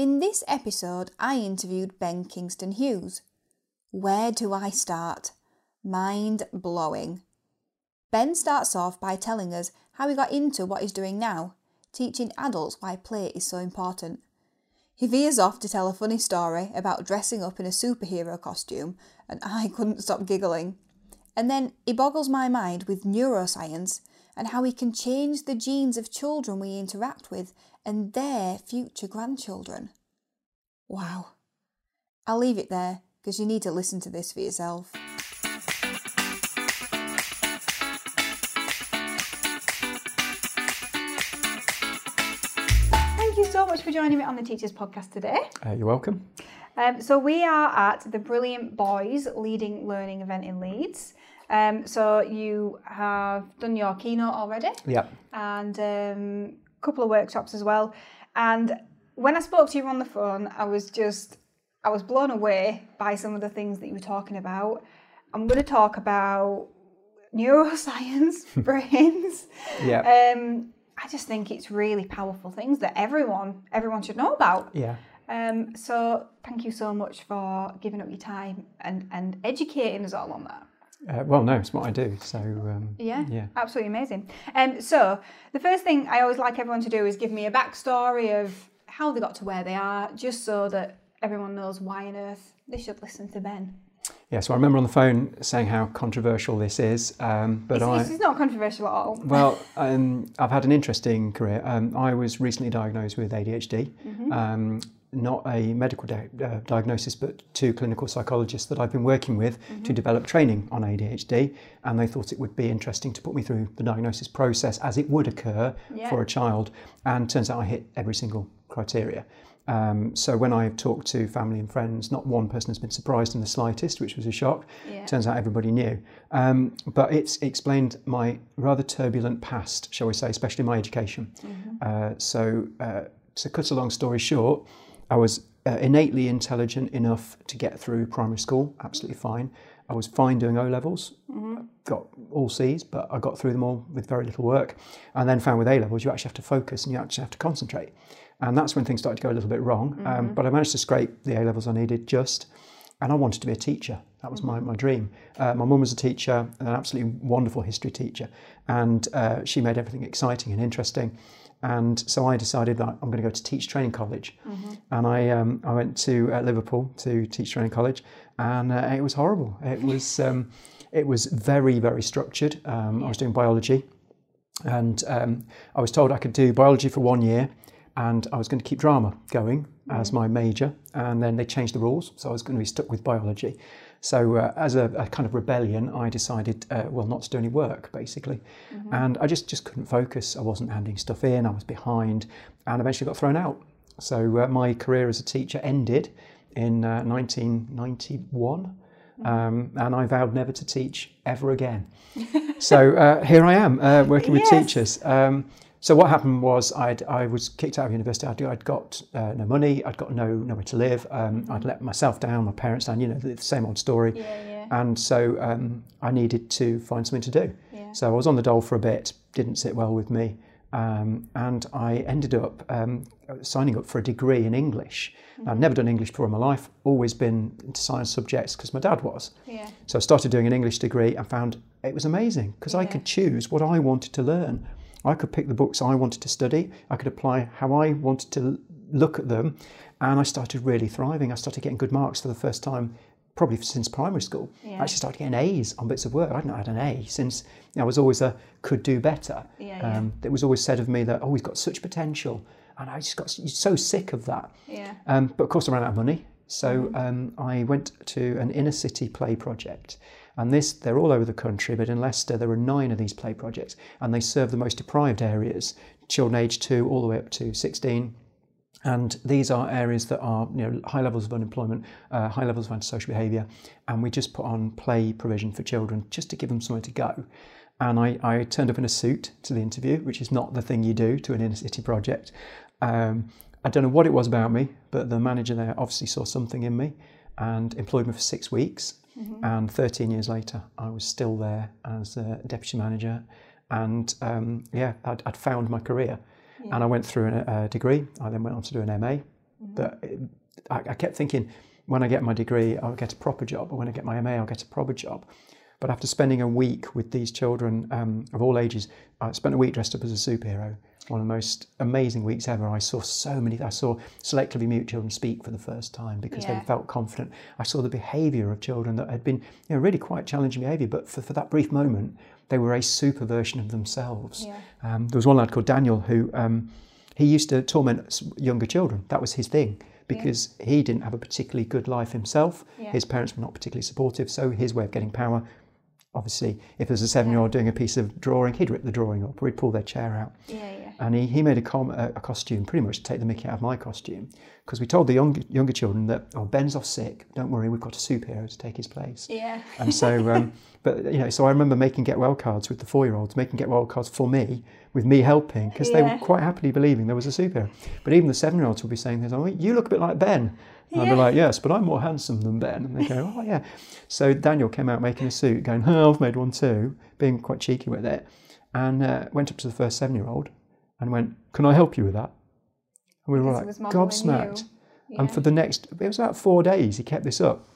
In this episode, I interviewed Ben Kingston Hughes. Where do I start? Mind blowing. Ben starts off by telling us how he got into what he's doing now, teaching adults why play is so important. He veers off to tell a funny story about dressing up in a superhero costume, and I couldn't stop giggling. And then he boggles my mind with neuroscience and how we can change the genes of children we interact with and their future grandchildren. Wow. I'll leave it there because you need to listen to this for yourself. Thank you so much for joining me on the Teachers Podcast today. Uh, you're welcome. Um, so, we are at the Brilliant Boys Leading Learning event in Leeds. Um, so, you have done your keynote already Yeah. and um, a couple of workshops as well. And when I spoke to you on the phone, I was just, I was blown away by some of the things that you were talking about. I'm going to talk about neuroscience, brains. Yeah. Um, I just think it's really powerful things that everyone, everyone should know about. yeah. Um, so thank you so much for giving up your time and, and educating us all on that. Uh, well, no, it's what I do. So um, Yeah, yeah. absolutely amazing. Um, so the first thing I always like everyone to do is give me a backstory of how they got to where they are, just so that everyone knows why on earth they should listen to Ben. Yeah. So I remember on the phone saying how controversial this is, um, but It's, I. it's, not controversial at all. Well, um, I've had an interesting career. Um, I was recently diagnosed with ADHD. Mm-hmm. Not a medical di- uh, diagnosis, but two clinical psychologists that I've been working with Mm-hmm. to develop training on ADHD, and they thought it would be interesting to put me through the diagnosis process as it would occur Yeah. for a child. And turns out I hit every single criteria. Um, so when I've talked to family and friends, not one person has been surprised in the slightest, which was a shock. Yeah. Turns out everybody knew. Um, but it's explained my rather turbulent past, shall we say, especially my education. Uh, so uh, to cut a long story short, I was uh, innately intelligent enough to get through primary school, absolutely fine. I was fine doing O levels, got all C's, but I got through them all with very little work. And then found with A levels, you actually have to focus and you actually have to concentrate. And that's when things started to go a little bit wrong. Um, but I managed to scrape the A levels I needed just. And I wanted to be a teacher. That was my, my dream. Uh, my mum was a teacher, an absolutely wonderful history teacher. And uh, she made everything exciting and interesting. And so I decided that I'm going to go to teach training college. And I, um, I went to uh, Liverpool to teach training college. And uh, it was horrible. It was, um, it was very, very structured. Um, I was doing biology. And um, I was told I could do biology for one year and I was going to keep drama going as my major. And then they changed the rules, so I was going to be stuck with biology. So, uh, as a, a kind of rebellion, I decided, uh, well, not to do any work basically. And I just, just couldn't focus. I wasn't handing stuff in, I was behind, and eventually got thrown out. So, uh, my career as a teacher ended in uh, 1991. Um, and I vowed never to teach ever again. so uh, here I am uh, working with Yes. teachers. Um, so what happened was I'd, I was kicked out of university. I'd, I'd got uh, no money. I'd got no nowhere to live. Um, I'd let myself down, my parents down. You know the same old story. Yeah, yeah. And so um, I needed to find something to do. Yeah. So I was on the dole for a bit. Didn't sit well with me, um, and I ended up um, signing up for a degree in English. I'd never done English before in my life. Always been into science subjects because my dad was. Yeah. So I started doing an English degree and found it was amazing because I could choose what I wanted to learn. I could pick the books I wanted to study. I could apply how I wanted to look at them, and I started really thriving. I started getting good marks for the first time, probably since primary school. I actually started getting A's on bits of work. I'd not had an A since I was always a could do better. Yeah, yeah. Um, it was always said of me that oh, he's got such potential, and I just got so sick of that. Yeah. Um, but of course, I ran out of money. So Mm-hmm. um, I went to an inner city play project. And this, they're all over the country, but in Leicester, there are nine of these play projects, and they serve the most deprived areas, children aged two all the way up to 16. And these are areas that are you know, high levels of unemployment, uh, high levels of antisocial behaviour, and we just put on play provision for children just to give them somewhere to go. And I, I turned up in a suit to the interview, which is not the thing you do to an inner city project. Um, I don't know what it was about me, but the manager there obviously saw something in me and employed me for six weeks. Mm-hmm. And 13 years later, I was still there as a deputy manager. And um, yeah, I'd, I'd, found my career. Yeah. And I went through a, a, degree. I then went on to do an MA. Mm-hmm. But it, I, I, kept thinking, when I get my degree, I'll get a proper job. Or when I get my MA, I'll get a proper job. But after spending a week with these children um, of all ages, I spent a week dressed up as a superhero one of the most amazing weeks ever. I saw so many, I saw selectively mute children speak for the first time because yeah. they felt confident. I saw the behaviour of children that had been you know, really quite challenging behaviour, but for, for that brief moment, they were a super version of themselves. Yeah. Um, there was one lad called Daniel who um, he used to torment younger children. That was his thing because yeah. he didn't have a particularly good life himself. His parents were not particularly supportive, so his way of getting power obviously, if there's a seven year old doing a piece of drawing, he'd rip the drawing up or he'd pull their chair out. Yeah, yeah. And he, he made a, com- a, costume pretty much to take the mickey out of my costume because we told the young, younger children that, oh, Ben's off sick, don't worry, we've got a superhero to take his place. Yeah. And so, um, but, you know, so I remember making get well cards with the four year olds, making get well cards for me, with me helping because yeah. they were quite happily believing there was a superhero. But even the seven year olds would be saying, things oh, you look a bit like Ben. And yeah. I'd be like, yes, but I'm more handsome than Ben. And they go, oh, yeah. So Daniel came out making a suit, going, oh, I've made one too, being quite cheeky with it. And uh, went up to the first seven year old and went, can I help you with that? And we were like, gobsmacked. Yeah. And for the next, it was about four days, he kept this up.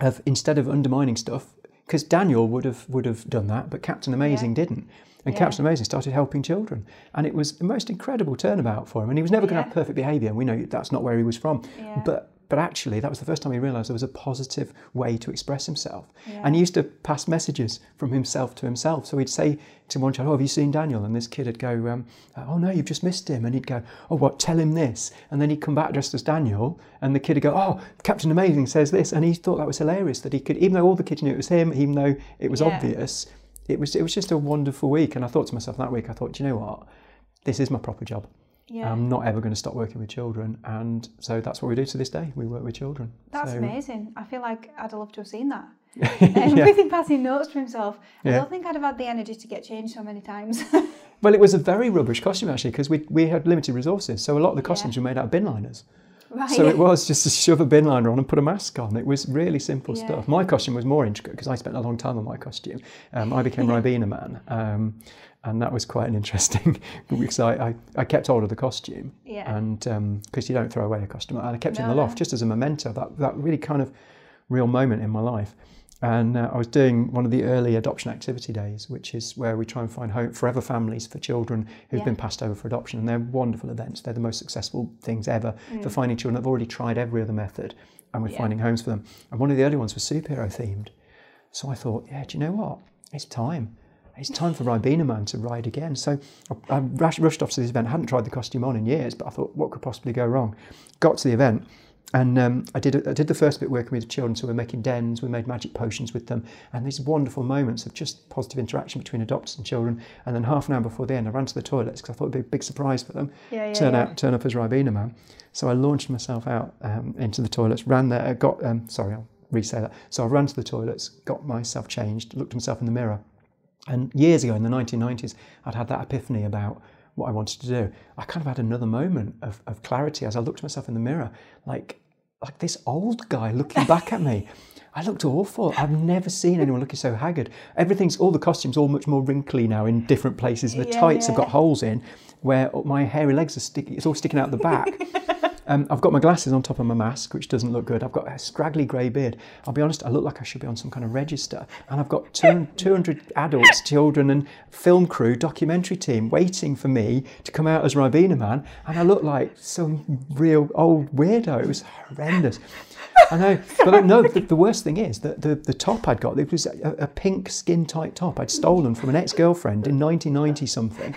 Of instead of undermining stuff, because Daniel would have would have done that, but Captain Amazing yeah. didn't. And yeah. Captain Amazing started helping children, and it was the most incredible turnabout for him. And he was never going to have perfect behaviour. And we know that's not where he was from, but but actually, that was the first time he realised there was a positive way to express himself. Yeah. And he used to pass messages from himself to himself. So he'd say to one child, Oh, have you seen Daniel? And this kid would go, um, Oh, no, you've just missed him. And he'd go, Oh, what? Tell him this. And then he'd come back dressed as Daniel. And the kid would go, Oh, Captain Amazing says this. And he thought that was hilarious that he could, even though all the kids knew it was him, even though it was yeah. obvious, it was, it was just a wonderful week. And I thought to myself that week, I thought, you know what? This is my proper job. Yeah. I'm not ever going to stop working with children, and so that's what we do to this day. We work with children. That's so, amazing. I feel like I'd love to have seen that. and yeah. with passing notes to himself, I don't think I'd have had the energy to get changed so many times. well, it was a very rubbish costume actually because we we had limited resources, so a lot of the costumes yeah. were made out of bin liners. Right. So it was just to shove a bin liner on and put a mask on. It was really simple yeah. stuff. My costume was more intricate because I spent a long time on my costume. Um, I became Ribena Man. Um, and that was quite an interesting because I, I, I, kept hold of the costume yeah. and because um, you don't throw away a costume and I kept no, it in the loft just as a memento that, that really kind of real moment in my life and uh, I was doing one of the early adoption activity days which is where we try and find home forever families for children who've yeah. been passed over for adoption and they're wonderful events they're the most successful things ever mm. for finding children that have already tried every other method and we're yeah. finding homes for them and one of the early ones was superhero themed so I thought yeah do you know what it's time it's time for Ribena Man to ride again. So I, I rushed off to this event. I hadn't tried the costume on in years, but I thought, what could possibly go wrong? Got to the event, and um, I did I did the first bit working with the children. So we're making dens, we made magic potions with them, and these wonderful moments of just positive interaction between adopters and children. And then half an hour before the end, I ran to the toilets because I thought it'd be a big surprise for them. Yeah, yeah, turn yeah. out, turn up as Ribena Man. So I launched myself out um, into the toilets, ran there, got um, sorry, I'll re-say that. So I ran to the toilets, got myself changed, looked at myself in the mirror, and years ago in the 1990s, I'd had that epiphany about what I wanted to do. I kind of had another moment of, of clarity as I looked at myself in the mirror, like, like this old guy looking back at me. I looked awful. I've never seen anyone looking so haggard. Everything's all the costumes all much more wrinkly now in different places. The yeah, tights yeah. have got holes in where my hairy legs are sticking. It's all sticking out the back. Um, I've got my glasses on top of my mask, which doesn't look good. I've got a scraggly grey beard. I'll be honest, I look like I should be on some kind of register. And I've got two, 200 adults, children, and film crew, documentary team waiting for me to come out as Ribena Man. And I look like some real old weirdo. It was horrendous. I know, but no. The, the, worst thing is that the, the top I'd got it was a, a pink skin tight top I'd stolen from an ex girlfriend in 1990 something,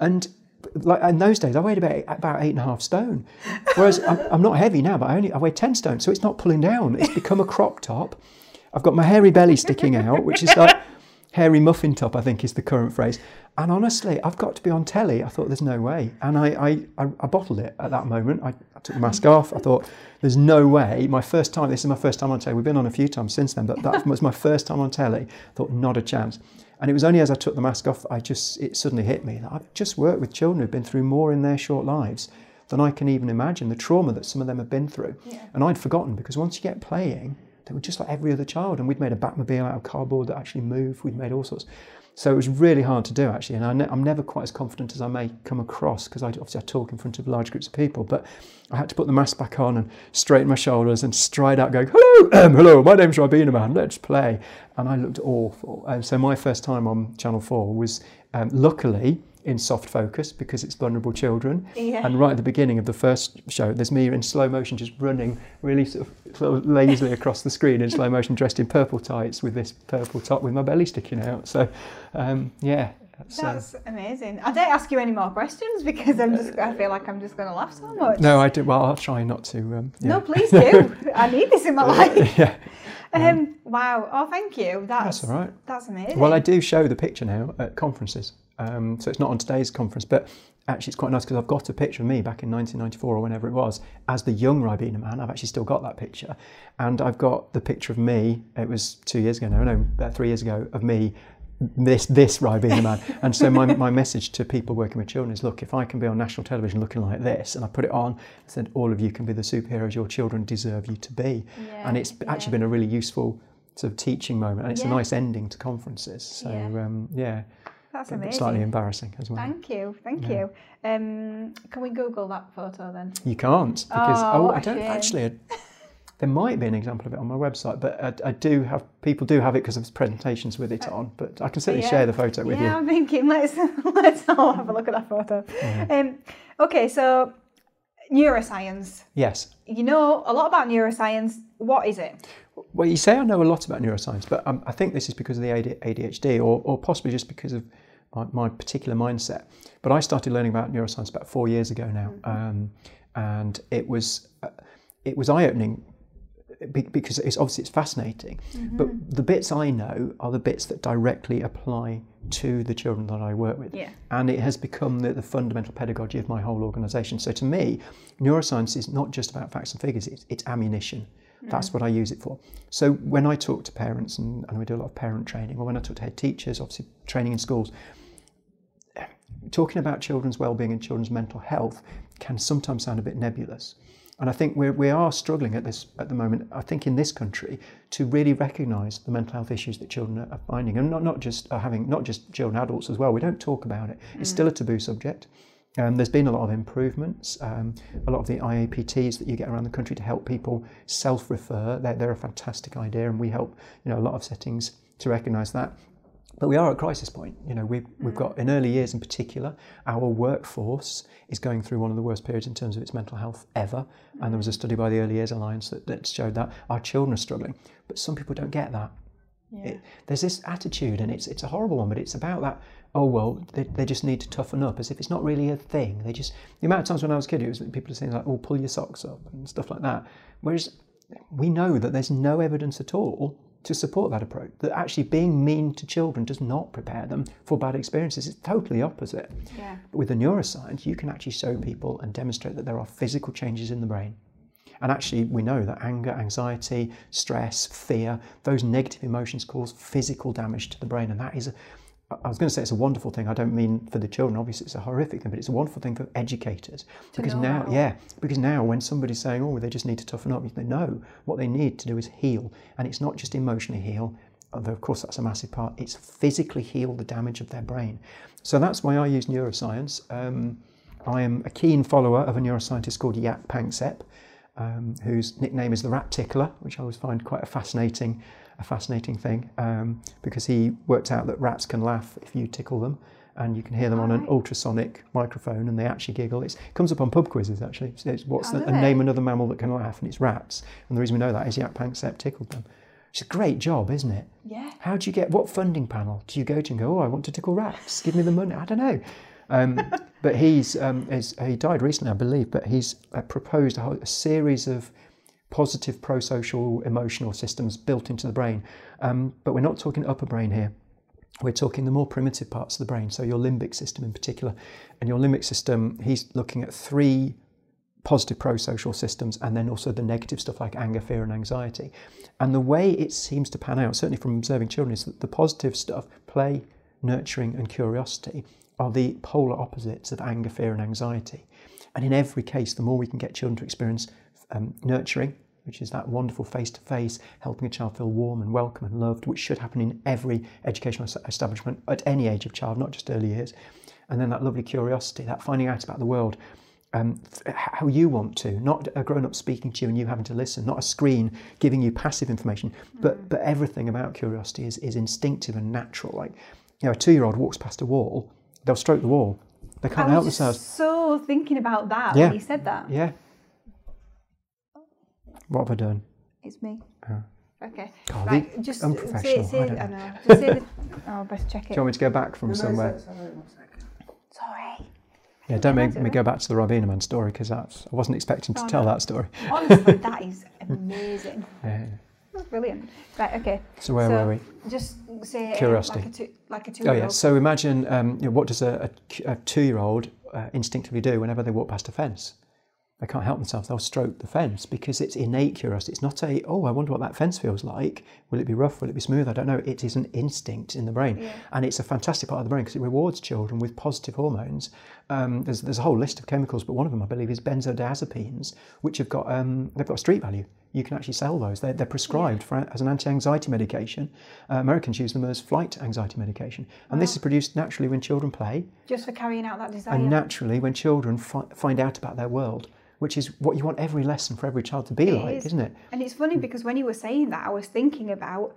and like in those days, I weighed about about eight and a half stone. Whereas I'm, I'm, not heavy now, but I only I weigh ten stone, so it's not pulling down. It's become a crop top. I've got my hairy belly sticking out, which is like hairy muffin top, I think is the current phrase. And honestly, I've got to be on telly. I thought there's no way, and I I, I, I bottled it at that moment. I, I took the mask off. I thought there's no way. My first time. This is my first time on telly. We've been on a few times since then, but that was my first time on telly. I thought not a chance. And it was only as I took the mask off, I just it suddenly hit me that I've just worked with children who've been through more in their short lives than I can even imagine. The trauma that some of them have been through, Yeah. and I'd forgotten because once you get playing, they were just like every other child. And we'd made a Batmobile out of cardboard that actually moved. We'd made all sorts. So it was really hard to do actually, and I I'm never quite as confident as I may come across because I obviously I talk in front of large groups of people. But I had to put the mask back on and straighten my shoulders and stride out, going, "Hello, um, hello, my name's Ribena Man. Let's play." And I looked awful. And so my first time on Channel Four was um, luckily in soft focus because it's vulnerable children. Yeah. And right at the beginning of the first show, there's me in slow motion just running really sort of, sort of lazily across the screen in slow motion, dressed in purple tights with this purple top with my belly sticking out. So, um, yeah. That's, uh, That's amazing. I don't ask you any more questions because I'm just. I feel like I'm just going to laugh so much. no, I do. Well, I'll try not to. Um, yeah. No, please do. I need this in my life. yeah, Um, wow. Oh, thank you. That's, that's all right. That's amazing. Well, I do show the picture now at conferences. Um, so it's not on today's conference, but actually it's quite nice because I've got a picture of me back in 1994 or whenever it was as the young Ribena man. I've actually still got that picture. And I've got the picture of me, it was two years ago, no, no, about three years ago, of me, this this Ribena man. And so my, my message to people working with children is look, if I can be on national television looking like this, and I put it on, I said, all of you can be the superheroes your children deserve you to be. Yeah, and it's actually been a really useful sort of teaching moment, and it's Yeah. a nice ending to conferences. So Yeah. um, yeah, That's amazing. slightly embarrassing as well. Thank you. Thank Yeah. you. Um, can we Google that photo then? You can't because Oh, oh, I don't shame. actually. I- there might be an example of it on my website, but I, I do have people do have it because there's presentations with it on. But I can certainly Uh, yeah. share the photo with yeah, you. Yeah, I'm thinking let's let's all have a look at that photo. Um, okay, so neuroscience. Yes. You know a lot about neuroscience. What is it? Well, you say I know a lot about neuroscience, but um, I think this is because of the ADHD, or, or possibly just because of my, my particular mindset. But I started learning about neuroscience about four years ago now, um, and it was uh, it was eye opening because it's obviously it's fascinating. But the bits I know are the bits that directly apply to the children that I work with, Yeah. and it has become the, the fundamental pedagogy of my whole organisation. So to me, neuroscience is not just about facts and figures; it's, it's ammunition. That's what I use it for. So when I talk to parents, and, and we do a lot of parent training, or when I talk to head teachers, obviously training in schools, talking about children's well-being and children's mental health can sometimes sound a bit nebulous. And I think we're, we are struggling at this at the moment. I think in this country to really recognise the mental health issues that children are finding, and not, not just having, not just children, adults as well. We don't talk about it. It's still a taboo subject. Um, there's been a lot of improvements. Um, a lot of the IAPTs that you get around the country to help people self-refer, they're, they're a fantastic idea, and we help you know a lot of settings to recognise that. But we are at crisis point. You know, we've, we've mm. got in early years in particular, our workforce is going through one of the worst periods in terms of its mental health ever. And there was a mm. study by the Early Years Alliance that, that showed that our children are struggling. But some people don't get that. It, there's this attitude, and it's it's a horrible one, but it's about that. Oh well, they, they just need to toughen up, as if it's not really a thing. They just the amount of times when I was a kid, it was that people are saying like, "Oh, pull your socks up" and stuff like that. Whereas we know that there's no evidence at all to support that approach. That actually being mean to children does not prepare them for bad experiences. It's totally opposite. Yeah. But with the neuroscience, you can actually show people and demonstrate that there are physical changes in the brain. And actually, we know that anger, anxiety, stress, fear, those negative emotions cause physical damage to the brain. And that is, a, I was going to say it's a wonderful thing. I don't mean for the children, obviously, it's a horrific thing, but it's a wonderful thing for educators. because know now, how. yeah, because now when somebody's saying, oh, they just need to toughen up, they know what they need to do is heal. And it's not just emotionally heal, although of course that's a massive part, it's physically heal the damage of their brain. So that's why I use neuroscience. Um, I am a keen follower of a neuroscientist called Jaap Panksepp, um, whose nickname is the rat tickler, which I always find quite a fascinating, a fascinating thing, um, because he worked out that rats can laugh if you tickle them, and you can hear them on an ultrasonic microphone, and they actually giggle. It's, it comes up on pub quizzes actually. It's, it's what's Oh, the, do a name another mammal that can laugh, and it's rats. And the reason we know that is Jaap Panksepp tickled them. It's a great job, isn't it? Yeah. How do you get what funding panel do you go to and go? Oh, I want to tickle rats. Give me the money. I don't know. Um, but he's um, is, he died recently, I believe. But he's uh, proposed a, whole, a series of positive pro-social emotional systems built into the brain. Um, but we're not talking upper brain here. we're talking the more primitive parts of the brain, so your limbic system in particular. And your limbic system, he's looking at three positive pro social systems and then also the negative stuff like anger, fear, and anxiety. And the way it seems to pan out, certainly from observing children, is that the positive stuff, play, nurturing, and curiosity, are the polar opposites of anger, fear, and anxiety. And in every case, the more we can get children to experience um, nurturing, which is that wonderful face to face, helping a child feel warm and welcome and loved, which should happen in every educational establishment at any age of child, not just early years. And then that lovely curiosity, that finding out about the world, um, how you want to, not a grown up speaking to you and you having to listen, not a screen giving you passive information, but, mm. but everything about curiosity is, is instinctive and natural. Like, you know, a two year old walks past a wall, they'll stroke the wall. They can't help themselves. So thinking about that yeah. when you said that. Yeah. What have I done? It's me. Oh. Okay. God, right, just unprofessional. Say, say, I, don't I know. Just say the, oh, best check it. Do you want me to go back from no, somewhere? Sorry. Yeah, don't make me go back to the Ribena Man story because that's I wasn't expecting to oh, tell no. that story. Honestly, that is amazing. Yeah. That's brilliant. Right, okay. So where so were we? Just say curiosity. Um, like, a two, like a two-year-old. Oh yeah. So imagine um, you know, what does a, a, a two-year-old uh, instinctively do whenever they walk past a fence? They can't help themselves, they'll stroke the fence because it's innate curiosity. It's not a, oh, I wonder what that fence feels like. Will it be rough? Will it be smooth? I don't know. It is an instinct in the brain. Yeah. And it's a fantastic part of the brain because it rewards children with positive hormones. Um, there's, there's a whole list of chemicals, but one of them, I believe, is benzodiazepines, which have got, um, they've got street value. You can actually sell those. They're, they're prescribed yeah. for, as an anti anxiety medication. Uh, Americans use them as flight anxiety medication. And wow. this is produced naturally when children play. Just for carrying out that desire. And naturally when children fi- find out about their world which is what you want every lesson for every child to be it like, is. isn't it? And it's funny because when you were saying that, I was thinking about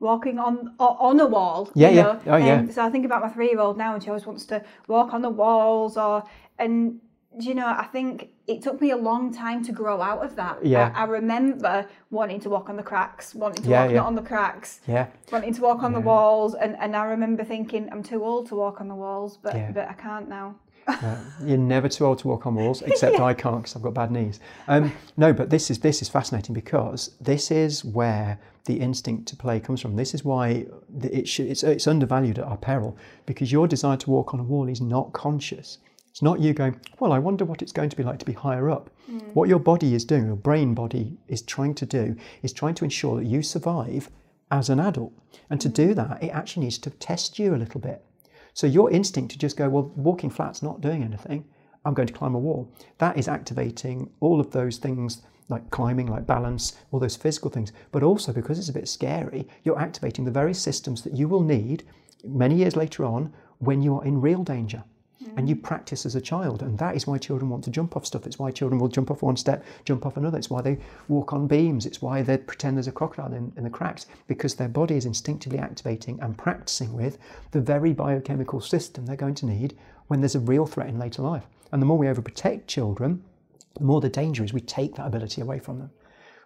walking on on a wall. Yeah, yeah. Know? Oh, yeah. Um, so I think about my three year old now, and she always wants to walk on the walls, or and you know, I think it took me a long time to grow out of that. Yeah. I, I remember wanting to walk on the cracks, wanting to yeah, walk yeah. not on the cracks, yeah. wanting to walk on yeah. the walls, and, and I remember thinking I'm too old to walk on the walls, but but I can't now. Uh, you're never too old to walk on walls, except yeah. I can't because I've got bad knees. Um, no, but this is this is fascinating because this is where the instinct to play comes from. This is why it should, it's it's undervalued at our peril because your desire to walk on a wall is not conscious. It's not you going, well, I wonder what it's going to be like to be higher up. Mm. What your body is doing, your brain body is trying to do, is trying to ensure that you survive as an adult. And to do that, it actually needs to test you a little bit. So your instinct to just go, well, walking flat's not doing anything. I'm going to climb a wall. That is activating all of those things like climbing, like balance, all those physical things. But also because it's a bit scary, you're activating the very systems that you will need many years later on when you are in real danger and you mm. practice as a child. And that is why children want to jump off stuff. It's why children will jump off one step, jump off another. It's why they walk on beams. It's why they pretend there's a crocodile in, in the cracks, because their body is instinctively activating and practicing with the very biochemical system they're going to need when there's a real threat in later life. And the more we overprotect children, the more the danger is we take that ability away from them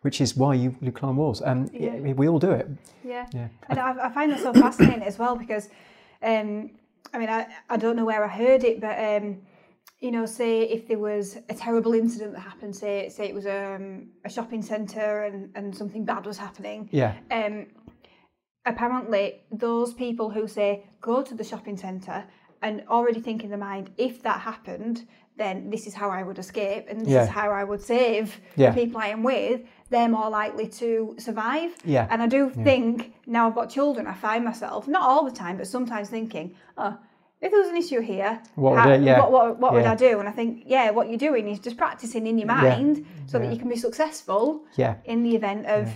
which is why you, you climb walls. Um, yeah. we all do it. Yeah. yeah. And I, I find that so fascinating as well because um, I mean, I, I don't know where I heard it, but um, you know, say if there was a terrible incident that happened, say say it was um, a shopping centre and, and something bad was happening. Yeah. Um, apparently, those people who say go to the shopping centre and already think in their mind, if that happened, then this is how I would escape and this yeah. is how I would save yeah. the people I am with, they're more likely to survive. Yeah. And I do yeah. think now I've got children, I find myself, not all the time, but sometimes thinking, oh, if there was an issue here, what, how, would, what, what, what would I do? And I think, yeah, what you're doing is just practicing in your mind so that you can be successful yeah. in the event of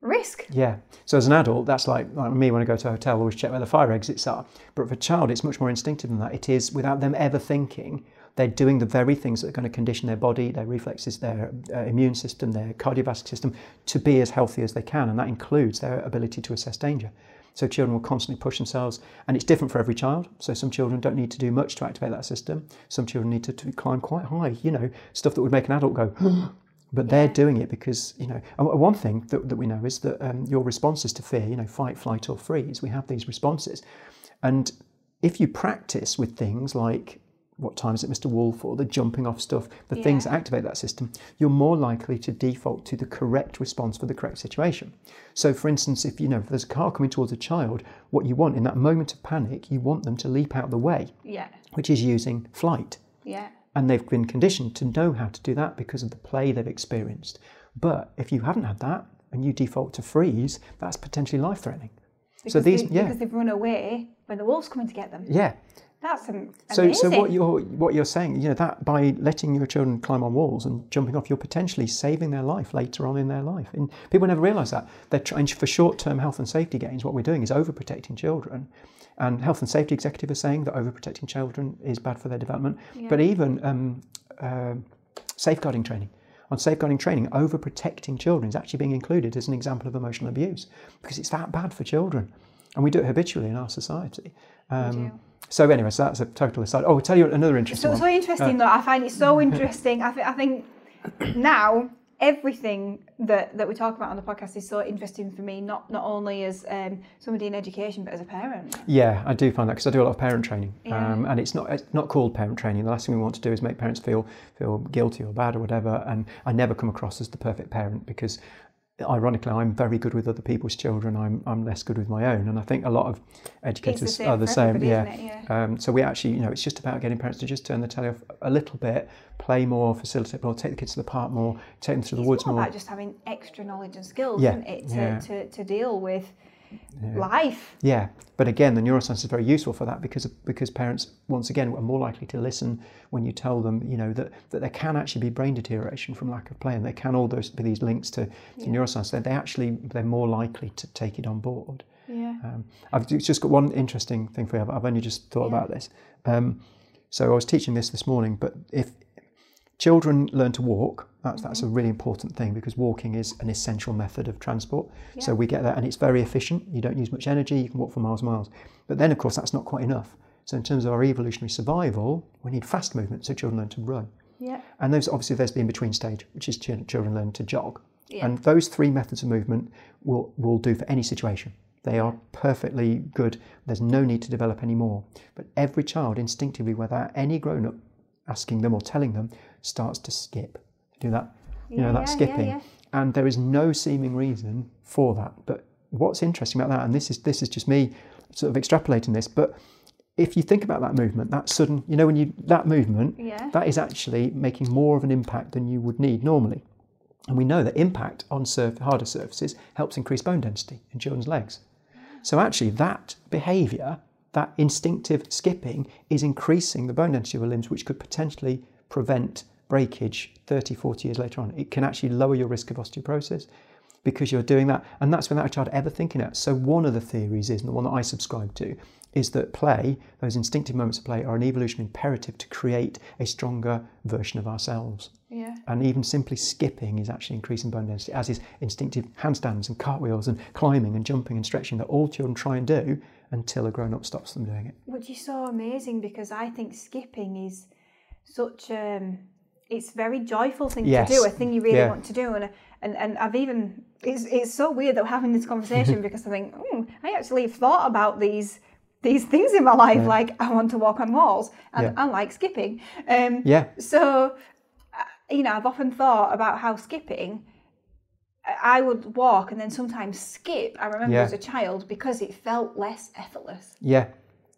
risk. Yeah. So as an adult, that's like, like me when I go to a hotel, I always check where the fire exits are. But for a child, it's much more instinctive than that. It is without them ever thinking they're doing the very things that are going to condition their body, their reflexes, their uh, immune system, their cardiovascular system to be as healthy as they can. And that includes their ability to assess danger. So children will constantly push themselves, and it's different for every child. So some children don't need to do much to activate that system. Some children need to, to climb quite high, you know, stuff that would make an adult go, but they're doing it because, you know, one thing that, that we know is that um, your responses to fear, you know, fight, flight, or freeze, we have these responses. And if you practice with things like what time is it, Mr. Wolf, or the jumping off stuff, the things that activate that system, you're more likely to default to the correct response for the correct situation. So, for instance, if you know if there's a car coming towards a child, what you want in that moment of panic, you want them to leap out of the way, Yeah. which is using flight. Yeah. And they've been conditioned to know how to do that because of the play they've experienced. But if you haven't had that and you default to freeze, that's potentially life threatening. Because So these, they, yeah, because they've run away when the wolf's coming to get them. yeah. That's am- So, amazing. so what you're what you're saying, you know, that by letting your children climb on walls and jumping off, you're potentially saving their life later on in their life. And people never realise that they're trying for short-term health and safety gains. What we're doing is overprotecting children, and health and safety executive are saying that overprotecting children is bad for their development. But even um, uh, safeguarding training. On safeguarding training, overprotecting children is actually being included as an example of emotional abuse because it's that bad for children, and we do it habitually in our society. Um, so anyway, so that's a total aside. Oh, I'll tell you another interesting So, one. so interesting though. I find it so interesting. I, th- I think now everything that, that we talk about on the podcast is so interesting for me, not not only as um, somebody in education, but as a parent. Yeah, I do find that because I do a lot of parent training, Yeah. um, and it's not it's not called parent training. The last thing we want to do is make parents feel feel guilty or bad or whatever. And I never come across as the perfect parent because, ironically, I'm very good with other people's children. I'm I'm less good with my own, and I think a lot of educators same are the same. everybody, Yeah. Um, so we actually, you know, it's just about getting parents to just turn the telly off a little bit, play more, facilitate more, take the kids to the park more, take them through the It's woods more more. about just having extra knowledge and skills, Yeah, isn't it, to, yeah. to, to deal with life. Yeah, but again, the neuroscience is very useful for that because because parents once again are more likely to listen when you tell them, you know, that, that there can actually be brain deterioration from lack of play, and there can all those be these links to, to neuroscience. They they actually they're more likely to take it on board. Yeah. Um, I've just got one interesting thing for you. I've- I've only just thought about this. Um, so I was teaching this this morning, but if children learn to walk, that's, that's a mm-hmm. really important thing because walking is an essential method of transport. So we get that, and it's very efficient. You don't use much energy. You can walk for miles and miles. But then, of course, that's not quite enough. So in terms of our evolutionary survival, we need fast movement. So children learn to run. Yeah. And there's obviously there's the in between stage, which is children learn to jog. Yeah. And those three methods of movement will, will do for any situation. They are perfectly good. There's no need to develop any more. But every child instinctively, without any grown up asking them or telling them, starts to skip. Do that, you know, that yeah, skipping. yeah. And there is no seeming reason for that. But what's interesting about that, and this is this is just me sort of extrapolating this, but if you think about that movement, that sudden, you know, when you that movement, Yeah. that is actually making more of an impact than you would need normally. And we know that impact on surf, harder surfaces helps increase bone density in children's legs. So actually, that behaviour, that instinctive skipping, is increasing the bone density of the limbs, which could potentially prevent breakage 30, 40 years later on. It can actually lower your risk of osteoporosis because you're doing that. And that's without a child ever thinking it. So one of the theories is, and the one that I subscribe to, is that play, those instinctive moments of play, are an evolutionary imperative to create a stronger version of ourselves. Yeah. And even simply skipping is actually increasing bone density, as is instinctive handstands and cartwheels and climbing and jumping and stretching that all children try and do until a grown up stops them doing it. Which is so amazing because I think skipping is such um it's a very joyful thing Yes. to do, a thing you really Yeah. want to do. And and, and I've even it's it's so weird that we're having this conversation because I think, oh, I actually have thought about these these things in my life, like I want to walk on walls and Yeah. I like skipping. Um Yeah, so uh, you know, I've often thought about how skipping I- would walk and then sometimes skip. I remember Yeah. as a child because it felt less effortless. yeah,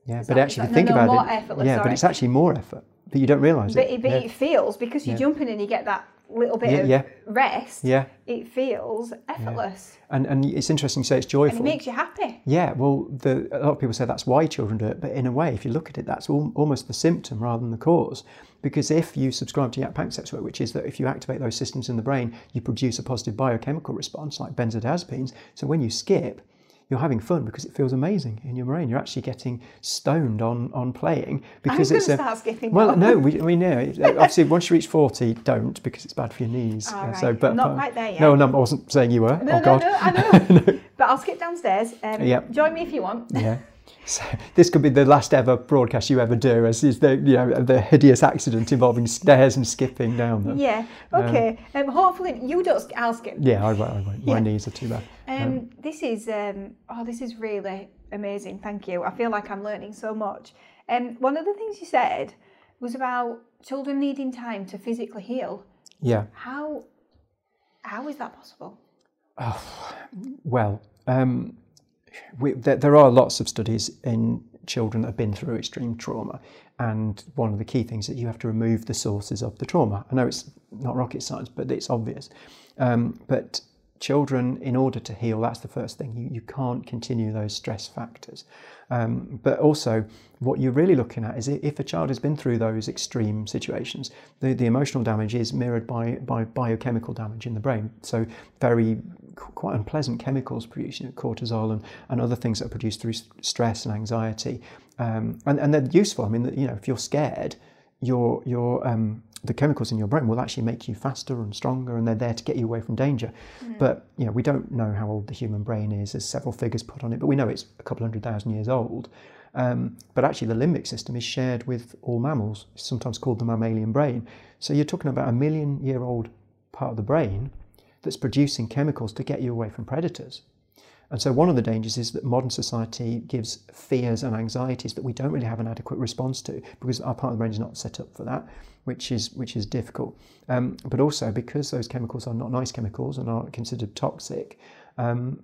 yeah. but that- actually, is if you think no, no, about more it, effortless, yeah, but it's actually more effort, but you don't realise But, it. but yeah. it feels because you're Yeah. jumping and you get that little bit of yeah. rest. yeah, It feels effortless and and it's interesting you say it's and joyful. it makes you happy. Yeah, well, the, a lot of people say that's why children do it, but in a way, if you look at it, that's al- almost the symptom rather than the cause. Because if you subscribe to Panksepp's work, which is that if you activate those systems in the brain, you produce a positive biochemical response like benzodiazepines. So when you skip, you're having fun because it feels amazing in your brain. You're actually getting stoned on on playing because I'm it's a start skipping well, now. no, we, we know. Obviously, once you reach forty, don't because it's bad for your knees. Uh, right. So, but Not but- quite there yet. No, no, I wasn't saying you were. No, oh no, God. no, I know. But I'll skip downstairs. Um, Yep. Join me if you want. Yeah. So this could be the last ever broadcast you ever do, as is the you know the hideous accident involving stairs and skipping down them. Yeah. Okay. Um, hopefully you don't. I'll skip. Yeah, I won't. I won't. My knees are too bad. Um, this is um, oh, this is really amazing. Thank you. I feel like I'm learning so much. Um, one of the things you said was about children needing time to physically heal. Yeah. How how is that possible? Oh, Well, um, we, there, there are lots of studies in children that have been through extreme trauma, and one of the key things that you have to remove the sources of the trauma. I know it's not rocket science, but it's obvious. Um, but children, in order to heal, that's the first thing. You, you can't continue those stress factors. Um, but also, what you're really looking at is if a child has been through those extreme situations, the, the emotional damage is mirrored by, by biochemical damage in the brain. So, very quite unpleasant chemicals produced, you cortisol and, and other things that are produced through stress and anxiety. Um, and, and they're useful. I mean, you know, if you're scared, your, your, um, the chemicals in your brain will actually make you faster and stronger and they're there to get you away from danger. Mm. But you know, we don't know how old the human brain is. There's several figures put on it, but we know it's a couple hundred thousand years old. Um, but actually, the limbic system is shared with all mammals, it's sometimes called the mammalian brain. So you're talking about a million year old part of the brain that's producing chemicals to get you away from predators. And so, one of the dangers is that modern society gives fears and anxieties that we don't really have an adequate response to because our part of the brain is not set up for that, which is which is difficult. Um, but also because those chemicals are not nice chemicals and are considered toxic, um,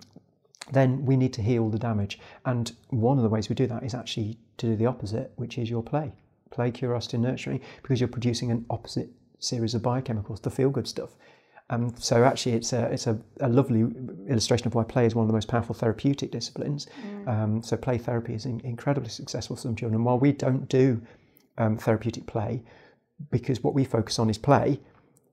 then we need to heal the damage. And one of the ways we do that is actually to do the opposite, which is your play, play, curiosity, and nurturing, because you're producing an opposite series of biochemicals, the feel good stuff. Um, so actually, it's a it's a, a, lovely illustration of why play is one of the most powerful therapeutic disciplines. Mm. Um, so play therapy is in, incredibly successful for some children. And while we don't do um, therapeutic play, because what we focus on is play,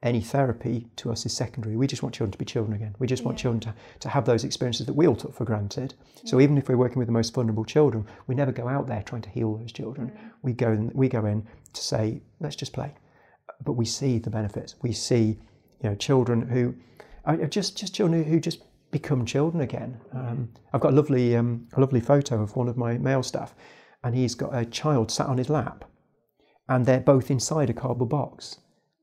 any therapy to us is secondary. We just want children to be children again. We just want yeah. children to, to have those experiences that we all took for granted. Yeah. So even if we're working with the most vulnerable children, we never go out there trying to heal those children. Mm. We go in, we go in to say, let's just play. But we see the benefits. We see you know, children who are just just children who just become children again. Um, I've got a lovely um, a lovely photo of one of my male staff, and he's got a child sat on his lap, and they're both inside a cardboard box,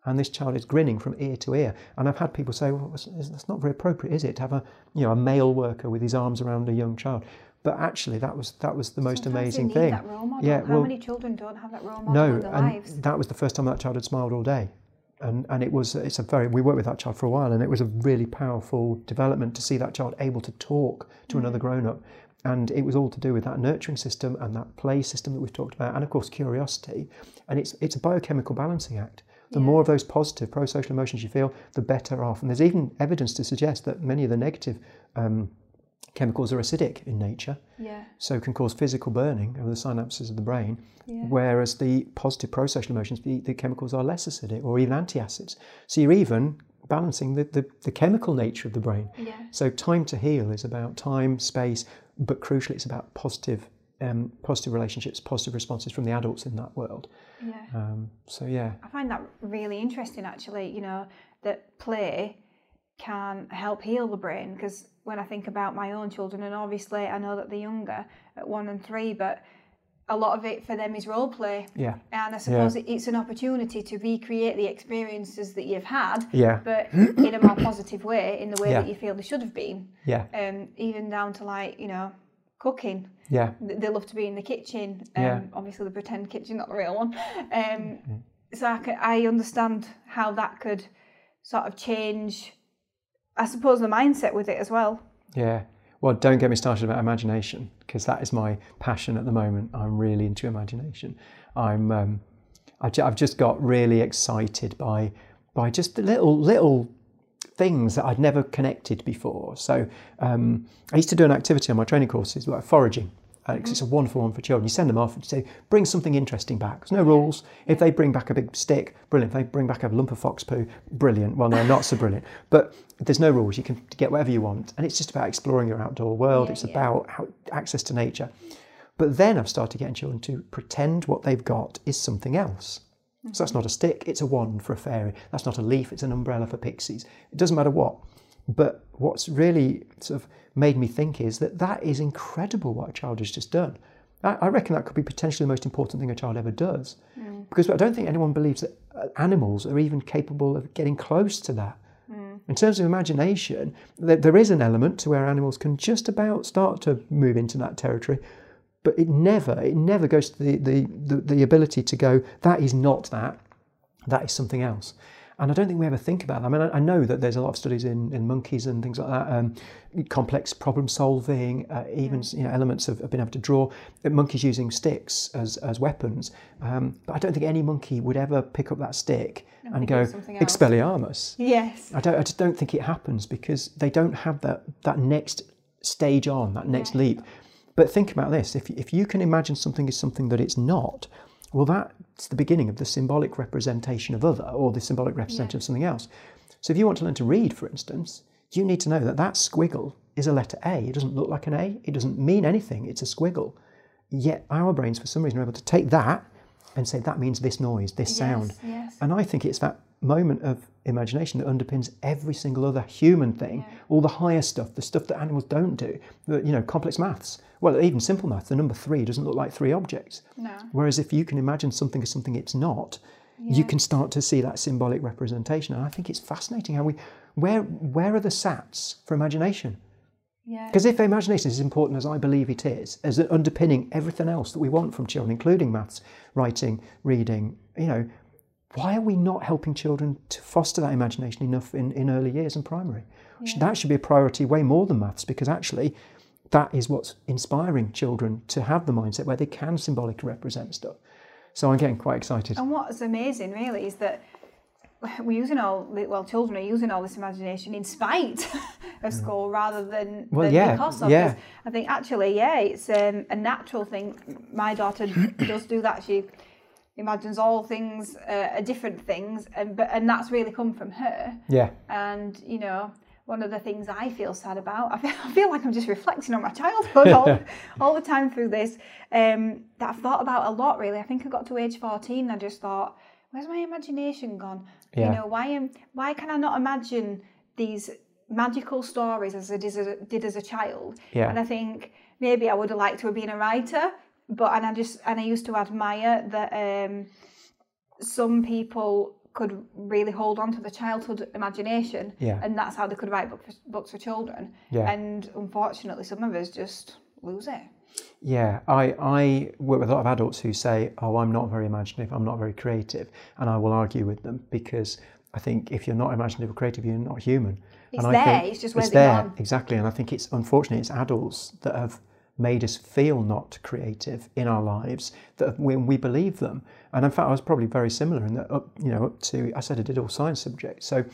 and this child is grinning from ear to ear. And I've had people say, "Well, that's not very appropriate, is it, to have a you know a male worker with his arms around a young child?" But actually, that was that was the most Sometimes amazing thing. Yeah, How well, many children don't have that role model no, in their and lives? that was the first time that child had smiled all day and and it was it's a very we worked with that child for a while and it was a really powerful development to see that child able to talk to mm-hmm. another grown up and it was all to do with that nurturing system and that play system that we've talked about and of course curiosity and it's it's a biochemical balancing act the yeah. more of those positive pro-social emotions you feel the better off and there's even evidence to suggest that many of the negative um, chemicals are acidic in nature, yeah. so can cause physical burning of the synapses of the brain, yeah. whereas the positive pro-social emotions, the, the, chemicals are less acidic or even anti-acids. So you're even balancing the, the, the chemical nature of the brain. Yeah. So time to heal is about time, space, but crucially it's about positive um, positive relationships, positive responses from the adults in that world. Yeah. Um, so yeah. I find that really interesting actually, you know, that play can help heal the brain because when I think about my own children, and obviously I know that they're younger at one and three, but a lot of it for them is role play. Yeah. And I suppose yeah. it's an opportunity to recreate the experiences that you've had, yeah. but in a more positive way, in the way yeah. that you feel they should have been. Yeah. Um, even down to like, you know, cooking. Yeah. They love to be in the kitchen. Um, yeah. Obviously, the pretend kitchen, not the real one. Um, mm-hmm. So I, can, I understand how that could sort of change I suppose the mindset with it as well. Yeah. Well, don't get me started about imagination because that is my passion at the moment. I'm really into imagination. I'm, um, I've just got really excited by by just little little things that I'd never connected before. So um, I used to do an activity on my training courses like foraging, uh, it's a wonderful one for children. You send them off and say, bring something interesting back. There's no rules. If they bring back a big stick, brilliant. If they bring back a lump of fox poo, brilliant. Well, they're not so brilliant. But there's no rules. You can get whatever you want. And it's just about exploring your outdoor world. Yeah, it's yeah. about how, access to nature. But then I've started getting children to pretend what they've got is something else. Mm-hmm. So that's not a stick, it's a wand for a fairy. That's not a leaf, it's an umbrella for pixies. It doesn't matter what. But what's really sort of made me think is that that is incredible what a child has just done. I, reckon that could be potentially the most important thing a child ever does. Mm. Because I don't think anyone believes that uh, animals are even capable of getting close to that. Mm. In terms of imagination, there is an element to where animals can just about start to move into that territory. but it never, it never goes to the, the, the, the ability to go, that is not that, that is something else. And I don't think we ever think about that. I mean, I, I know that there's a lot of studies in, in monkeys and things like that, um, complex problem solving, uh, even you know, elements of, of being able to draw. uh, Monkeys using sticks as, as weapons. Um, but I don't think any monkey would ever pick up that stick and think go. Expelliarmus. Yes. I, don't, I just don't think it happens because they don't have that, that next stage on, that next leap. But think about this if, if you can imagine something as something that it's not, well, that's the beginning of the symbolic representation of other or the symbolic representation of something else. So if you want to learn to read, for instance, you need to know that that squiggle is a letter A. It doesn't look like an A, it doesn't mean anything, it's a squiggle. Yet our brains, for some reason, are able to take that and say that means this noise, this sound. yes. And I think it's that moment of imagination that underpins every single other human thing, all the higher stuff, the stuff that animals don't do, the, you know, complex maths. Well, even simple math, the number three doesn't look like three objects. No. Whereas if you can imagine something as something it's not, yeah. you can start to see that symbolic representation. And I think it's fascinating how we, where, where are the sats for imagination? Yeah. Because if imagination is as important as I believe it is, as underpinning everything else that we want from children, including maths, writing, reading, you know, why are we not helping children to foster that imagination enough in, in early years and primary? Should- That should be a priority way more than maths because actually that is what's inspiring children to have the mindset where they can symbolically represent stuff. So I'm getting quite excited. And what's amazing, really, is that we're using all well, children are using all this imagination in spite of school rather than, Mm. Well, than yeah, because of. yeah. I think actually, yeah, it's um, a natural thing. My daughter does do that. She imagines all things uh, are different things, and but and that's really come from her. Yeah. And you know, one of the things I feel sad about, I feel, I feel like I'm just reflecting on my childhood all, all the time through this. Um, that I've thought about a lot. Really, I think I got to age 14. I just thought, where's my imagination gone? Yeah. You know, why am why can I not imagine these magical stories as I did as a, did as a child? Yeah. And I think maybe I would have liked to have been a writer, but and I just and I used to admire that. Um, some people could really hold on to the childhood imagination Yeah. and that's how they could write book for, books for children Yeah. and unfortunately some of us just lose it Yeah, I, I work with a lot of adults who say, Oh, I'm not very imaginative, I'm not very creative. And I will argue with them because I think if you're not imaginative or creative, you're not human. It's and I there, think it's just where's it's it there, exactly. And I think it's unfortunate, it's adults that have made us feel not creative in our lives that when we believe them. And in fact, I was probably very similar in that up, you know, up to, I said I did all science subjects. So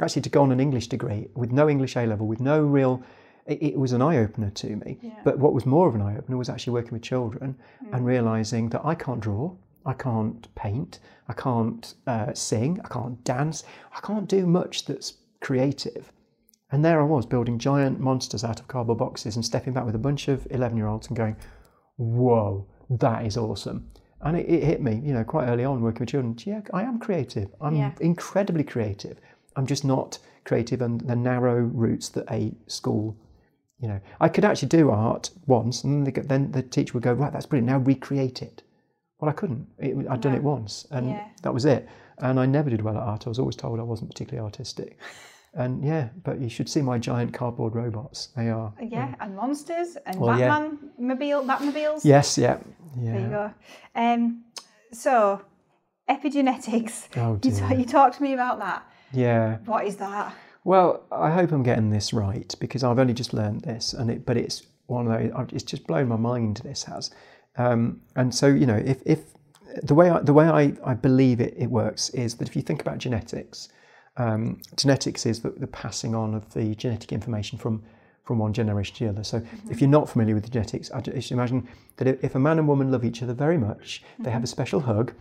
actually to go on an English degree with no English A level, with no real it, it was an eye opener to me. But what was more of an eye opener was actually working with children and realizing that I can't draw, I can't paint, I can't uh, sing, I can't dance, I can't do much that's creative. And there I was building giant monsters out of cardboard boxes and stepping back with a bunch of 11 year olds and going, whoa, that is awesome. And it, it hit me, you know, quite early on working with children. Yeah, I am creative. I'm Yeah. incredibly creative. I'm just not creative and the narrow routes that a school, you know, I could actually do art once and then, then the teacher would go, right, that's brilliant, now recreate it. Well, I couldn't. It, I'd done it once and Yeah. that was it. And I never did well at art. I was always told I wasn't particularly artistic. And yeah, but you should see my giant cardboard robots. They are. yeah and monsters and Well, yeah. batman mobile batmobiles Yes, yeah. Yeah. there you go um so epigenetics Oh, you, dear. you talked to me about that Yeah. what is that Well, I hope I'm getting this right because I've only just learned this, and it, but it's one of those. It's just blown my mind. This has, um, and so you know, if, if the way I, the way I, I believe it, it works is that if you think about genetics, um, genetics is the, the passing on of the genetic information from from one generation to the other. So if mm-hmm. you're not familiar with genetics, I just imagine that if a man and woman love each other very much, they have a mm-hmm. special hug,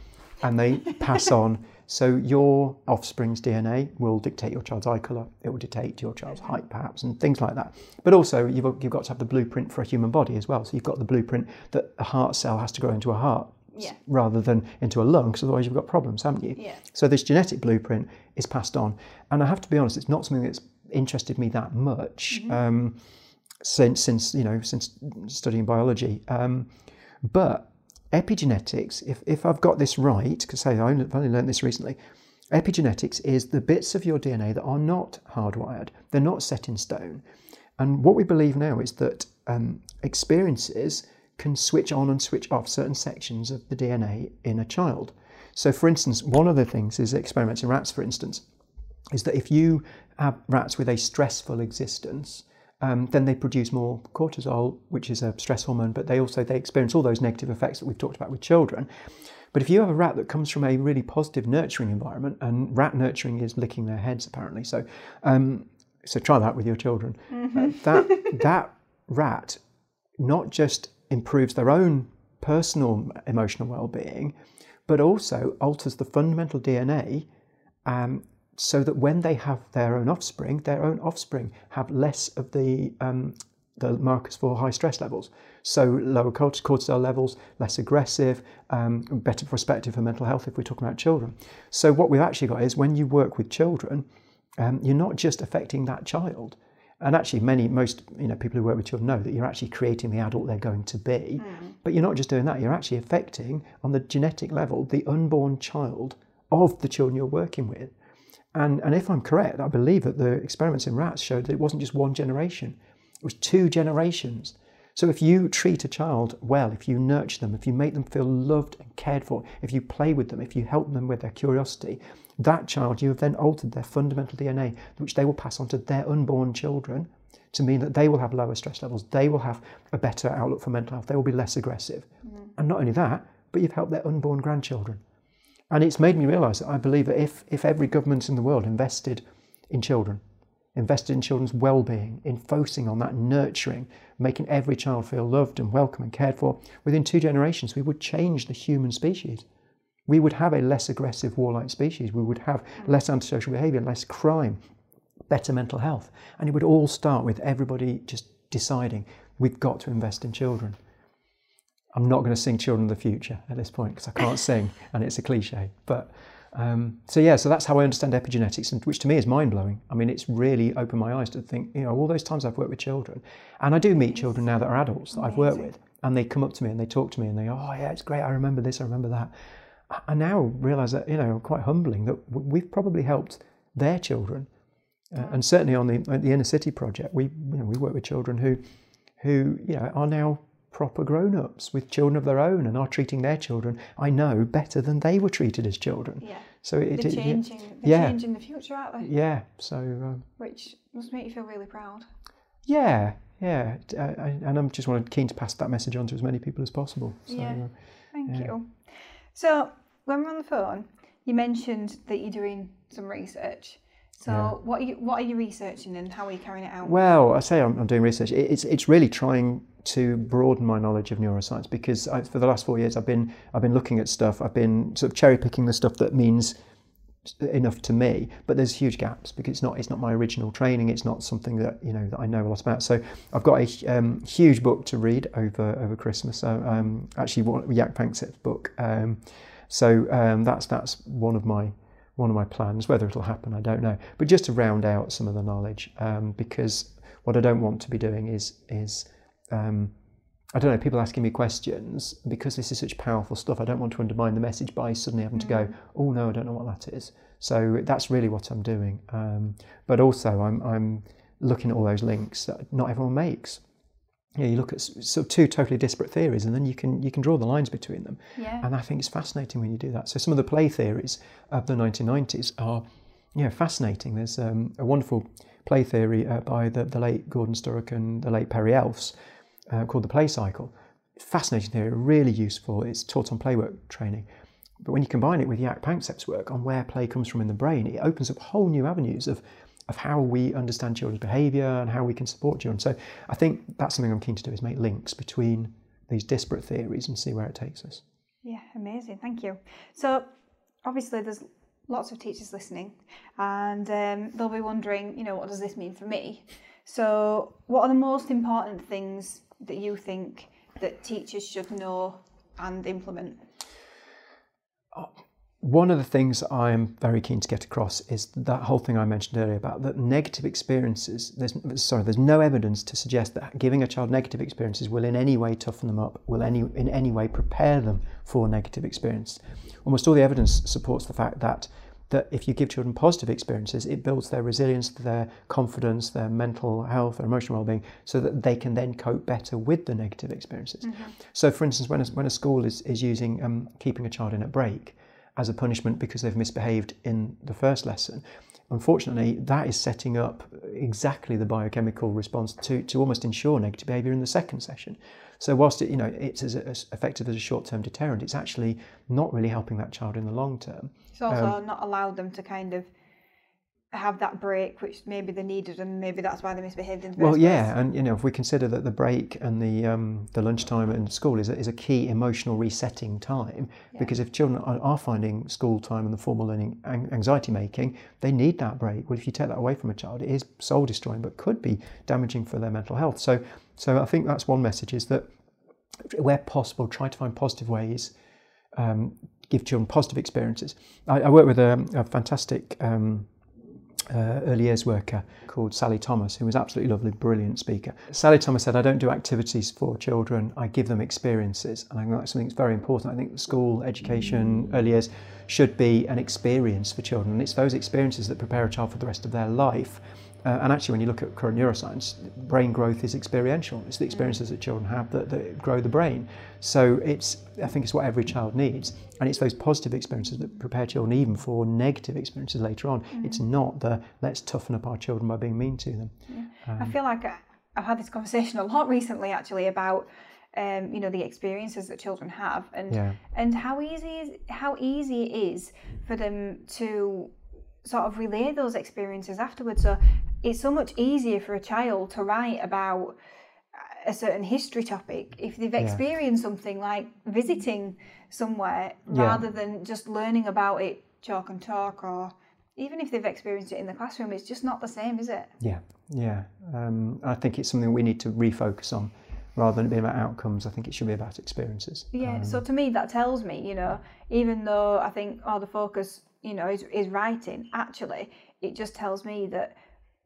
and they pass on. So your offspring's DNA will dictate your child's eye colour. It will dictate your child's mm-hmm. height, perhaps, and things like that. But also, you've, you've got to have the blueprint for a human body as well. So you've got the blueprint that a heart cell has to grow into a heart Yeah. rather than into a lung, because otherwise you've got problems, haven't you? Yeah. So this genetic blueprint is passed on, and I have to be honest, it's not something that's interested me that much um, since since you know since studying biology. Um, but epigenetics, if, if I've got this right, because I only, I've only learned this recently, epigenetics is the bits of your DNA that are not hardwired, they're not set in stone. And what we believe now is that um, experiences can switch on and switch off certain sections of the DNA in a child. So, for instance, one of the things is experiments in rats, for instance, is that if you have rats with a stressful existence, um, then they produce more cortisol, which is a stress hormone, but they also they experience all those negative effects that we've talked about with children. But if you have a rat that comes from a really positive nurturing environment, and rat nurturing is licking their heads apparently, so um, so try that with your children. Mm-hmm. Uh, that that rat not just improves their own personal emotional well-being, but also alters the fundamental DNA um, so that when they have their own offspring, their own offspring have less of the um, the markers for high stress levels. So lower cortisol levels, less aggressive, um, better perspective for mental health if we're talking about children. So what we've actually got is when you work with children, um, you're not just affecting that child. And actually, many, most, you know, people who work with children know that you're actually creating the adult they're going to be. Mm. But you're not just doing that; you're actually affecting, on the genetic level, the unborn child of the children you're working with. And, and if I'm correct, I believe that the experiments in rats showed that it wasn't just one generation, it was two generations. So if you treat a child well, if you nurture them, if you make them feel loved and cared for, if you play with them, if you help them with their curiosity, that child, you have then altered their fundamental DNA, which they will pass on to their unborn children to mean that they will have lower stress levels, they will have a better outlook for mental health, they will be less aggressive. Mm. And not only that, but you've helped their unborn grandchildren. And it's made me realise that I believe that if, if every government in the world invested in children, invested in children's well-being, in focusing on that nurturing, making every child feel loved and welcome and cared for, within two generations we would change the human species. We would have a less aggressive warlike species. We would have less antisocial behaviour, less crime, better mental health. And it would all start with everybody just deciding we've got to invest in children. I'm not going to sing Children of the Future at this point because I can't sing and it's a cliche. But um, so, yeah, so that's how I understand epigenetics, and which to me is mind blowing. I mean, it's really opened my eyes to think, you know, all those times I've worked with children, and I do meet children now that are adults that I've worked with, and they come up to me and they talk to me and they go, oh, yeah, it's great, I remember this, I remember that. I now realise that, you know, quite humbling that we've probably helped their children. Uh, and certainly on the, the inner city project, we, you know, we work with children who, who you know, are now proper grown-ups with children of their own and are treating their children I know better than they were treated as children. Yeah. So it, they're changing. It, they're yeah. changing the future, aren't they? Yeah. So. Um, Which must make you feel really proud. Yeah, yeah, uh, and I'm just wanted keen to pass that message on to as many people as possible. So, yeah. Uh, Thank yeah. you. So when we're on the phone, you mentioned that you're doing some research. So yeah. what are you what are you researching and how are you carrying it out? Well, I say I'm, I'm doing research. It's it's really trying to broaden my knowledge of neuroscience because I, for the last four years I've been I've been looking at stuff. I've been sort of cherry picking the stuff that means enough to me, but there's huge gaps because it's not it's not my original training. It's not something that you know that I know a lot about. So I've got a um, huge book to read over over Christmas. So, um, actually, Jaak Panksepp's book. Um, so um, that's that's one of my one of my plans. Whether it'll happen, I don't know. But just to round out some of the knowledge, um, because what I don't want to be doing is is um, I don't know, people asking me questions because this is such powerful stuff. I don't want to undermine the message by suddenly having to go, mm. oh no, I don't know what that is. So that's really what I'm doing. Um, but also, I'm, I'm looking at all those links that not everyone makes. You, know, you look at sort of two totally disparate theories, and then you can you can draw the lines between them. Yeah. And I think it's fascinating when you do that. So some of the play theories of the 1990s are, you know, fascinating. There's um, a wonderful play theory uh, by the, the late Gordon Sturrock and the late Perry Else uh, called the play cycle. Fascinating theory, really useful. It's taught on playwork training. But when you combine it with Jaak Panksepp's work on where play comes from in the brain, it opens up whole new avenues of, of how we understand children's behaviour and how we can support children. So I think that's something I'm keen to do is make links between these disparate theories and see where it takes us. Yeah, amazing. Thank you. So obviously there's lots of teachers listening and um, they'll be wondering, you know, what does this mean for me? So what are the most important things that you think that teachers should know and implement? Uh, one of the things I'm very keen to get across is that whole thing I mentioned earlier about that negative experiences. There's sorry, there's no evidence to suggest that giving a child negative experiences will in any way toughen them up, will any in any way prepare them for negative experience. Almost all the evidence supports the fact that that if you give children positive experiences, it builds their resilience, their confidence, their mental health, their emotional well-being, so that they can then cope better with the negative experiences. Mm-hmm. So, for instance, when a, when a school is, is using um, keeping a child in at break as a punishment because they've misbehaved in the first lesson, unfortunately, that is setting up exactly the biochemical response to, to almost ensure negative behaviour in the second session. So whilst it, you know it's as, as effective as a short-term deterrent, it's actually not really helping that child in the long term. It's also um, not allowed them to kind of have that break, which maybe they needed, and maybe that's why they misbehaved in the Well, yeah, and you know, if we consider that the break and the um, the lunchtime in school is a, is a key emotional resetting time, yeah. because if children are, are, finding school time and the formal learning anxiety making, they need that break. Well, if you take that away from a child, it is soul destroying, but could be damaging for their mental health. So, so I think that's one message: is that where possible, try to find positive ways. Um, give children positive experiences. I, I work with a, a fantastic um, uh, early years worker called Sally Thomas, who was absolutely lovely, brilliant speaker. Sally Thomas said, I don't do activities for children, I give them experiences. And I think that's something that's very important. I think school, education, early years should be an experience for children. And it's those experiences that prepare a child for the rest of their life. Uh, and actually, when you look at current neuroscience, brain growth is experiential. It's the experiences that children have that, that grow the brain. So it's, I think it's what every child needs. And it's those positive experiences that prepare children even for negative experiences later on. Mm. It's not the let's toughen up our children by being mean to them. Yeah. Um, I feel like I've had this conversation a lot recently actually about um, you know the experiences that children have and yeah. and how easy is how easy it is for them to sort of relay those experiences afterwards. So it's so much easier for a child to write about a certain history topic if they've experienced yeah. something like visiting somewhere yeah. rather than just learning about it chalk and talk or even if they've experienced it in the classroom it's just not the same is it? Yeah. Yeah. Um, i think it's something we need to refocus on rather than it being about outcomes. I think it should be about experiences. Yeah um, so to me that tells me you know even though i think oh the focus you know is, is writing actually it just tells me that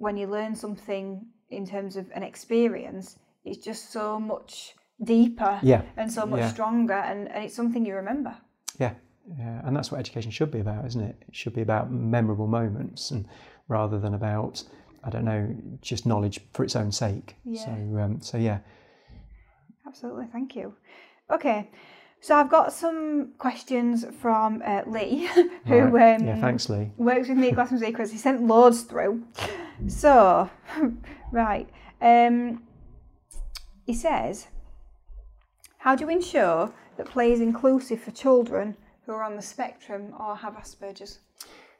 when you learn something in terms of an experience, it's just so much deeper yeah. and so much yeah. stronger, and, and it's something you remember. Yeah, yeah, and that's what education should be about, isn't it? It should be about memorable moments, and rather than about I don't know just knowledge for its own sake. Yeah. So, um, so yeah. Absolutely, thank you. Okay, so I've got some questions from uh, Lee, who right. um, yeah, thanks Lee works with me at Classroom Secrets. He sent loads through. So, right, um, he says, how do you ensure that play is inclusive for children who are on the spectrum or have Asperger's?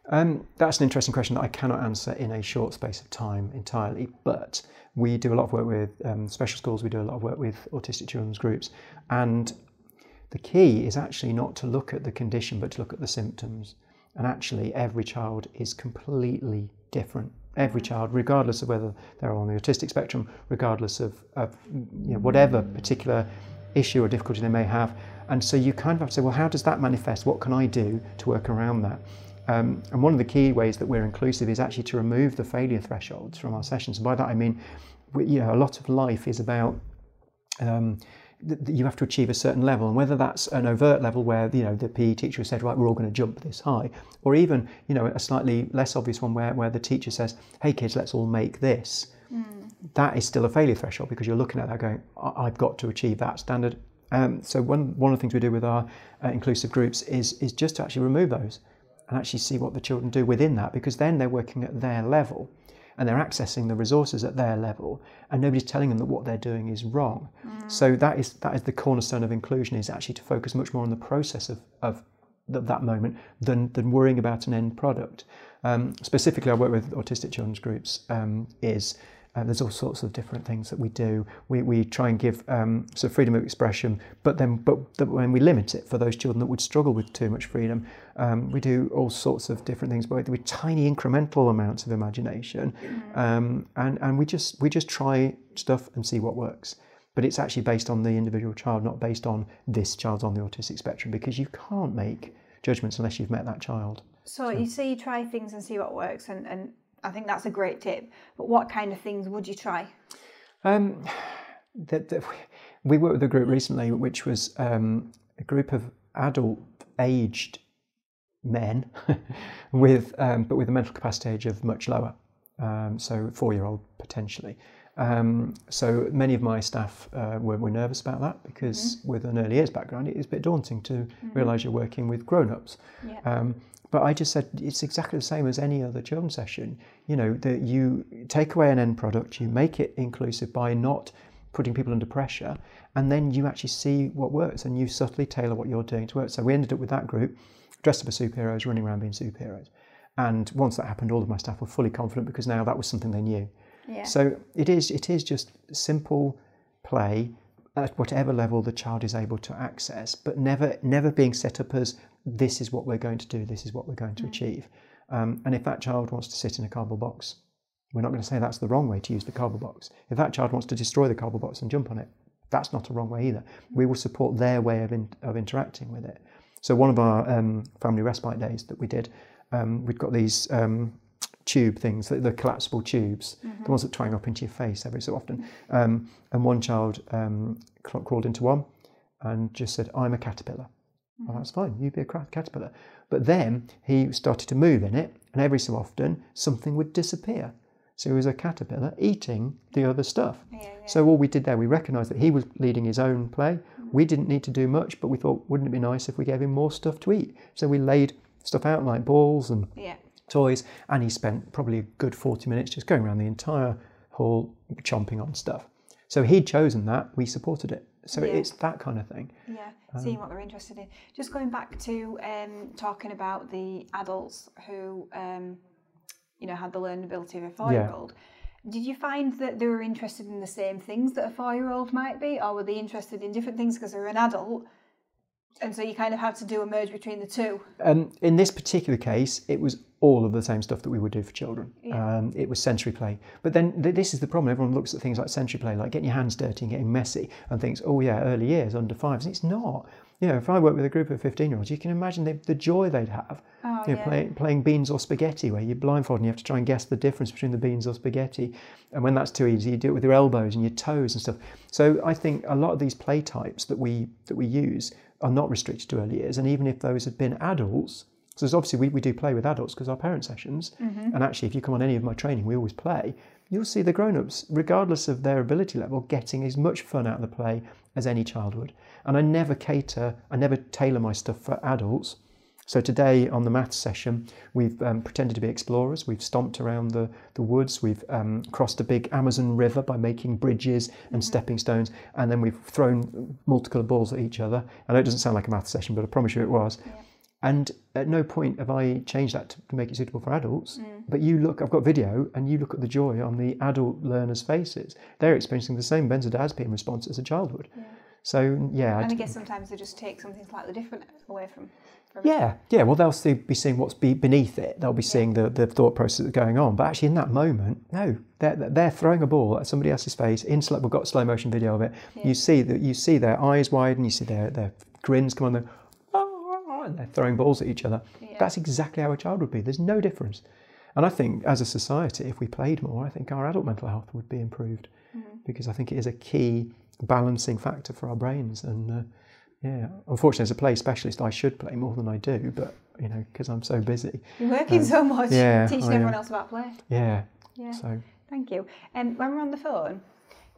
Um, that's an interesting question that I cannot answer in a short space of time entirely, but we do a lot of work with um, special schools, we do a lot of work with autistic children's groups, and the key is actually not to look at the condition but to look at the symptoms. And actually, every child is completely different. Every child, regardless of whether they're on the autistic spectrum, regardless of, of you know, whatever particular issue or difficulty they may have. And so you kind of have to say, well, how does that manifest? What can I do to work around that? Um, and one of the key ways that we're inclusive is actually to remove the failure thresholds from our sessions. And by that I mean, you know, a lot of life is about um, you have to achieve a certain level, and whether that's an overt level where you know the PE teacher said, right, we're all going to jump this high, or even you know a slightly less obvious one where, where the teacher says, hey kids, let's all make this. Mm. That is still a failure threshold because you're looking at that going, I've got to achieve that standard. Um, so one one of the things we do with our uh, inclusive groups is is just to actually remove those and actually see what the children do within that because then they're working at their level and they're accessing the resources at their level and nobody's telling them that what they're doing is wrong. Mm. So that is that is the cornerstone of inclusion is actually to focus much more on the process of, of that moment than, than worrying about an end product. Um, specifically, I work with autistic children's groups um, is uh, there's all sorts of different things that we do. We, we try and give um, so freedom of expression, but then but the, when we limit it for those children that would struggle with too much freedom, um, we do all sorts of different things, but with tiny incremental amounts of imagination, mm-hmm. um, and and we just we just try stuff and see what works. But it's actually based on the individual child, not based on this child's on the autistic spectrum, because you can't make judgments unless you've met that child. So, so. you say you try things and see what works, and, and I think that's a great tip. But what kind of things would you try? Um, the, the, we worked with a group recently, which was um, a group of adult aged men, with um, but with a mental capacity age of much lower, um, so four year old potentially. Um, so many of my staff uh, were, were, nervous about that because mm-hmm. with an early years background, it is a bit daunting to mm-hmm. realise you're working with grown ups. Yeah. But I just said it's exactly the same as any other children's session. You know, that you take away an end product, you make it inclusive by not putting people under pressure, and then you actually see what works and you subtly tailor what you're doing to work. So we ended up with that group dressed up as superheroes, running around being superheroes. And once that happened, all of my staff were fully confident because now that was something they knew. Yeah. So it is it is just simple play at whatever level the child is able to access, but never never being set up as this is what we're going to do, this is what we're going to mm. achieve. Um, and if that child wants to sit in a cardboard box, we're not going to say that's the wrong way to use the cardboard box. If that child wants to destroy the cardboard box and jump on it, that's not a wrong way either. We will support their way of, in, of interacting with it. So one of our um, family respite days that we did, um, we'd got these um, tube things, the, the collapsible tubes, mm-hmm. the ones that twang up into your face every so often. Um, and one child um, crawled into one and just said, "I'm a caterpillar." Mm-hmm. Well, that's fine. You be a caterpillar. But then he started to move in it, and every so often something would disappear. So he was a caterpillar eating the other stuff. Yeah, yeah. So all we did there, we recognised that he was leading his own play. Mm-hmm. We didn't need to do much, but we thought, wouldn't it be nice if we gave him more stuff to eat? So we laid stuff out like balls and yeah. Toys, and he spent probably a good 40 minutes just going around the entire hall chomping on stuff. So he'd chosen that, we supported it. So yeah. it's that kind of thing. Yeah, um, seeing what they're interested in. Just going back to um, talking about the adults who um, you know, had the learnability of a four year old. Did you find that they were interested in the same things that a four year old might be, or were they interested in different things because they're an adult? And so you kind of have to do a merge between the two. Um, in this particular case, it was all of the same stuff that we would do for children. Yeah. Um, it was sensory play. But then th- this is the problem. Everyone looks at things like sensory play, like getting your hands dirty and getting messy, and thinks, oh, yeah, early years, under fives. And it's not you know, if I work with a group of 15 year olds, you can imagine the, the joy they'd have. Oh, you know, yeah. play, playing beans or spaghetti, where you're blindfolded and you have to try and guess the difference between the beans or spaghetti. And when that's too easy, you do it with your elbows and your toes and stuff. So I think a lot of these play types that we that we use are not restricted to early years. And even if those had been adults, so obviously we, we do play with adults because our parent sessions. Mm-hmm. And actually, if you come on any of my training, we always play. You'll see the grown ups, regardless of their ability level, getting as much fun out of the play as any child would. And I never cater, I never tailor my stuff for adults. So today on the maths session, we've um, pretended to be explorers. We've stomped around the, the woods. We've um, crossed a big Amazon river by making bridges and mm-hmm. stepping stones. And then we've thrown multiple balls at each other. I know it doesn't sound like a maths session, but I promise you it was. Yeah. And at no point have I changed that to make it suitable for adults. Mm. But you look, I've got video, and you look at the joy on the adult learners' faces. They're experiencing the same benzodiazepine response as a child would. Yeah. So yeah, and I guess sometimes they just take something slightly different away from. From yeah, yeah. Well, they'll see, be seeing what's be beneath it. They'll be seeing yeah. the, the thought process that's going on. But actually, in that moment, no, they're they're throwing a ball at somebody else's face. In slow, we've got slow motion video of it. Yeah. You see that you see their eyes widen. You see their their grins come on. Oh, and they're throwing balls at each other. Yeah. That's exactly how a child would be. There's no difference. And I think as a society, if we played more, I think our adult mental health would be improved mm-hmm. because I think it is a key balancing factor for our brains. And uh, yeah, unfortunately, as a play specialist, I should play more than I do, but you know, because I'm so busy. You're working um, so much, yeah, teaching I, everyone else about play. Yeah. Yeah. So. Thank you. And um, when we're on the phone,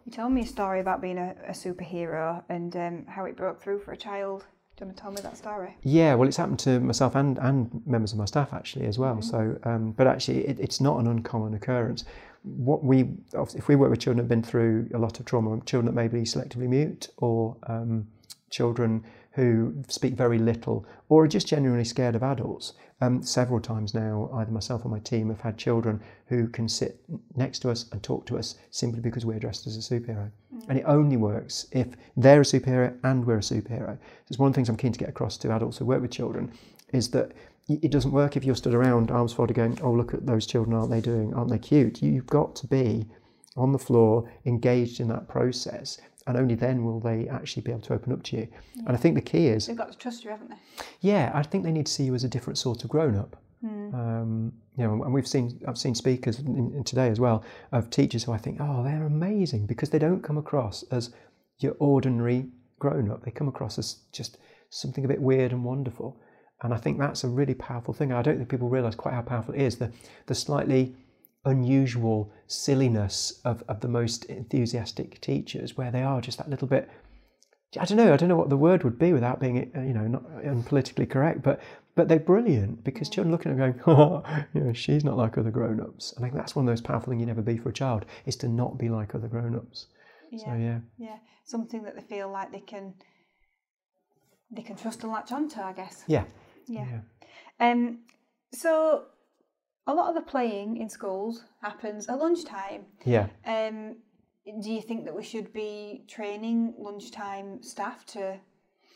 you told me a story about being a, a superhero and um, how it broke through for a child. Do you want to tell me that story? Yeah, well, it's happened to myself and, and members of my staff actually as well. Mm-hmm. So, um, but actually, it, it's not an uncommon occurrence what we, if we work with children that have been through a lot of trauma, children that may be selectively mute or um, children who speak very little or are just genuinely scared of adults. Um, several times now, either myself or my team have had children who can sit next to us and talk to us simply because we're dressed as a superhero. Mm. And it only works if they're a superhero and we're a superhero. It's one of the things I'm keen to get across to adults who work with children is that it doesn't work if you're stood around arms folded going, oh, look at those children, aren't they doing, aren't they cute? You've got to be on the floor, engaged in that process, and only then will they actually be able to open up to you. Yeah. And I think the key is they've got to trust you, haven't they? Yeah, I think they need to see you as a different sort of grown up. Mm. Um, you know, and we've seen I've seen speakers in, in today as well of teachers who I think, oh, they're amazing because they don't come across as your ordinary grown up. They come across as just something a bit weird and wonderful. And I think that's a really powerful thing. I don't think people realise quite how powerful it is. The, the slightly unusual silliness of, of the most enthusiastic teachers, where they are just that little bit. I don't know. I don't know what the word would be without being, you know, not unpolitically correct. But but they're brilliant because children looking at them going, oh, you know, she's not like other grown-ups. I think that's one of those powerful things you never be for a child is to not be like other grown-ups. Yeah. So yeah, Yeah. Something that they feel like they can they can trust and latch onto, I guess. yeah, Yeah. yeah. Um so a lot of the playing in schools happens at lunchtime. yeah. Um do you think that we should be training lunchtime staff to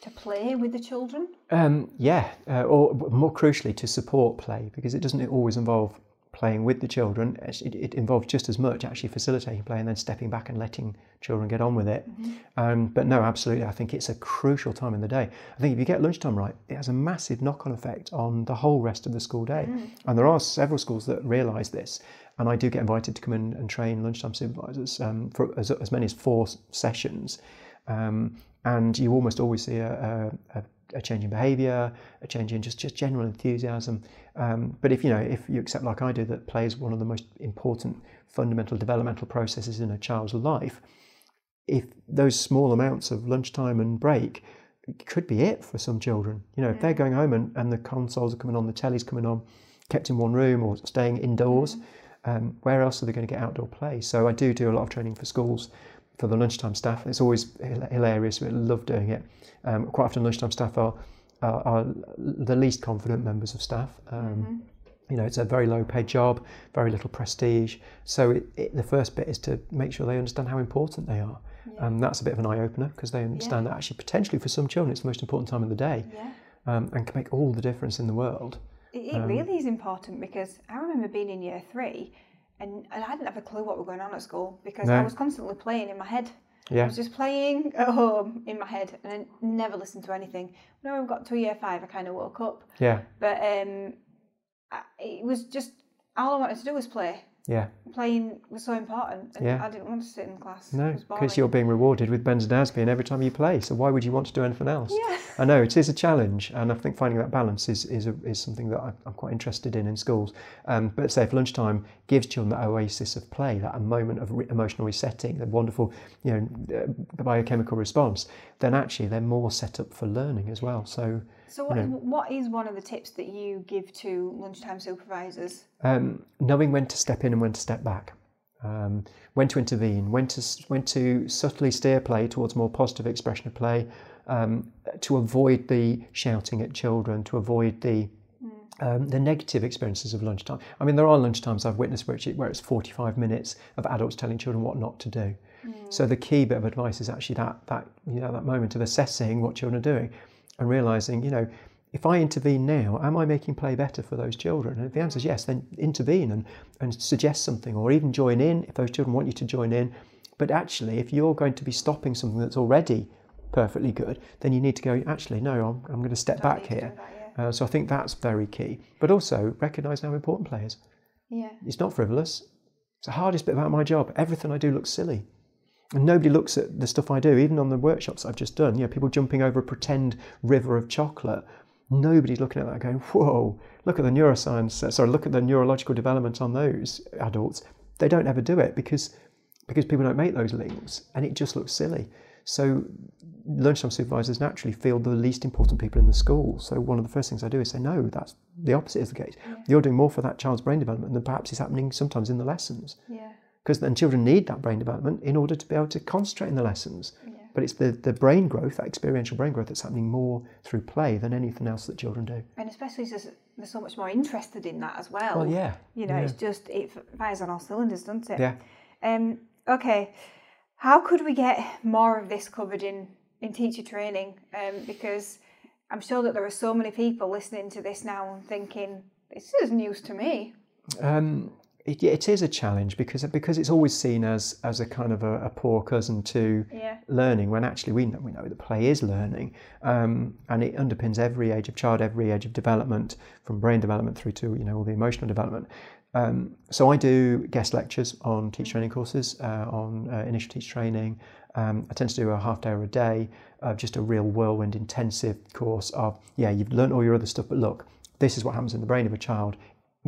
to play with the children? Um, yeah, uh, or more crucially, to support play because it doesn't always involve playing with the children. It, it involves just as much actually facilitating play and then stepping back and letting children get on with it. Um, but no, absolutely, I think it's a crucial time in the day. I think if you get lunchtime right, it has a massive knock-on effect on the whole rest of the school day. And there are several schools that realise this. And I do get invited to come in and train lunchtime supervisors um, for as, as many as four sessions. Um, and you almost always see a, a, a change in behaviour, a change in just, just general enthusiasm. Um, but if you know, if you accept like I do that play is one of the most important fundamental developmental processes in a child's life, if those small amounts of lunchtime and break could be it for some children. You know, if they're going home and, and the consoles are coming on, the telly's coming on, kept in one room or staying indoors, um, where else are they going to get outdoor play? So I do do a lot of training for schools for the lunchtime staff. It's always hilarious. We love doing it. Um, quite often, lunchtime staff are, are, are the least confident members of staff. Um, You know, it's a very low paid job, very little prestige. So it, it, the first bit is to make sure they understand how important they are. Um, that's a bit of an eye opener because they understand that actually, potentially for some children, it's the most important time of the day Yeah. um, and can make all the difference in the world. It, it really is important because I remember being in year three and, and I didn't have a clue what was going on at school because I was constantly playing in my head. Yeah. I was just playing at home in my head and I never listened to anything. When I got to year five, I kind of woke up. yeah, But um, I, it was just all I wanted to do was play. Yeah. Playing was so important, and Yeah. I didn't want to sit in class. No, because you're being rewarded with ben's benzodiazepine every time you play. So why would you want to do anything else? Yeah. I know it is a challenge, and I think finding that balance is is, a, is something that I'm quite interested in in schools. Um, but say if lunchtime gives children that oasis of play, that a moment of re- emotional resetting, that wonderful you know uh, biochemical response, then actually they're more set up for learning as well. So So what, is, what is one of the tips that you give to lunchtime supervisors? um, knowing when to step in and when to step back, um, when to intervene, when to when to subtly steer play towards more positive expression of play, um, to avoid the shouting at children, to avoid the um, the negative experiences of lunchtime. I mean, there are lunchtimes I've witnessed where it's, where it's 45 minutes of adults telling children what not to do. So the key bit of advice is actually that that you know that moment of assessing what children are doing and realizing, you know, if I intervene now, am I making play better for those children? And if the answer is yes, then intervene and, and suggest something or even join in if those children want you to join in. But actually, if you're going to be stopping something that's already perfectly good, then you need to go, actually, no, I'm, I'm going to step back here. that, Uh, so I think that's very key. But also recognise how important play is. Yeah. It's not frivolous. It's the hardest bit about my job. Everything I do looks silly. And nobody looks at the stuff I do, even on the workshops I've just done. You know, people jumping over a pretend river of chocolate. Nobody's looking at that going, whoa, look at the neuroscience, uh, sorry, look at the neurological development on those adults. They don't ever do it because, because people don't make those links and it just looks silly. So lunchtime supervisors naturally feel the least important people in the school. So one of the first things I do is say, no, that's the opposite is the case. You're doing more for that child's brain development than perhaps is happening sometimes in the lessons Yeah. Because then children need that brain development in order to be able to concentrate in the lessons. But it's the, the brain growth, that experiential brain growth, that's happening more through play than anything else that children do. And especially since they're so much more interested in that as well. Well, yeah, You know, yeah. it's just, it fires on all cylinders, doesn't it? Yeah. Um, okay. How could we get more of this covered in, in teacher training? Um, because I'm sure that there are so many people listening to this now and thinking, this is news to me. Um, it, it is a challenge because because it's always seen as as a kind of a, a poor cousin to Yeah. learning when actually we know we know that play is learning. Um, and it underpins every age of child every age of development from brain development through to you know all the emotional development. Um, so I do guest lectures on teacher training courses uh, on uh, initial teacher training. Um, I tend to do a half day or a day of just a real whirlwind intensive course of, yeah, you've learned all your other stuff, but look, this is what happens in the brain of a child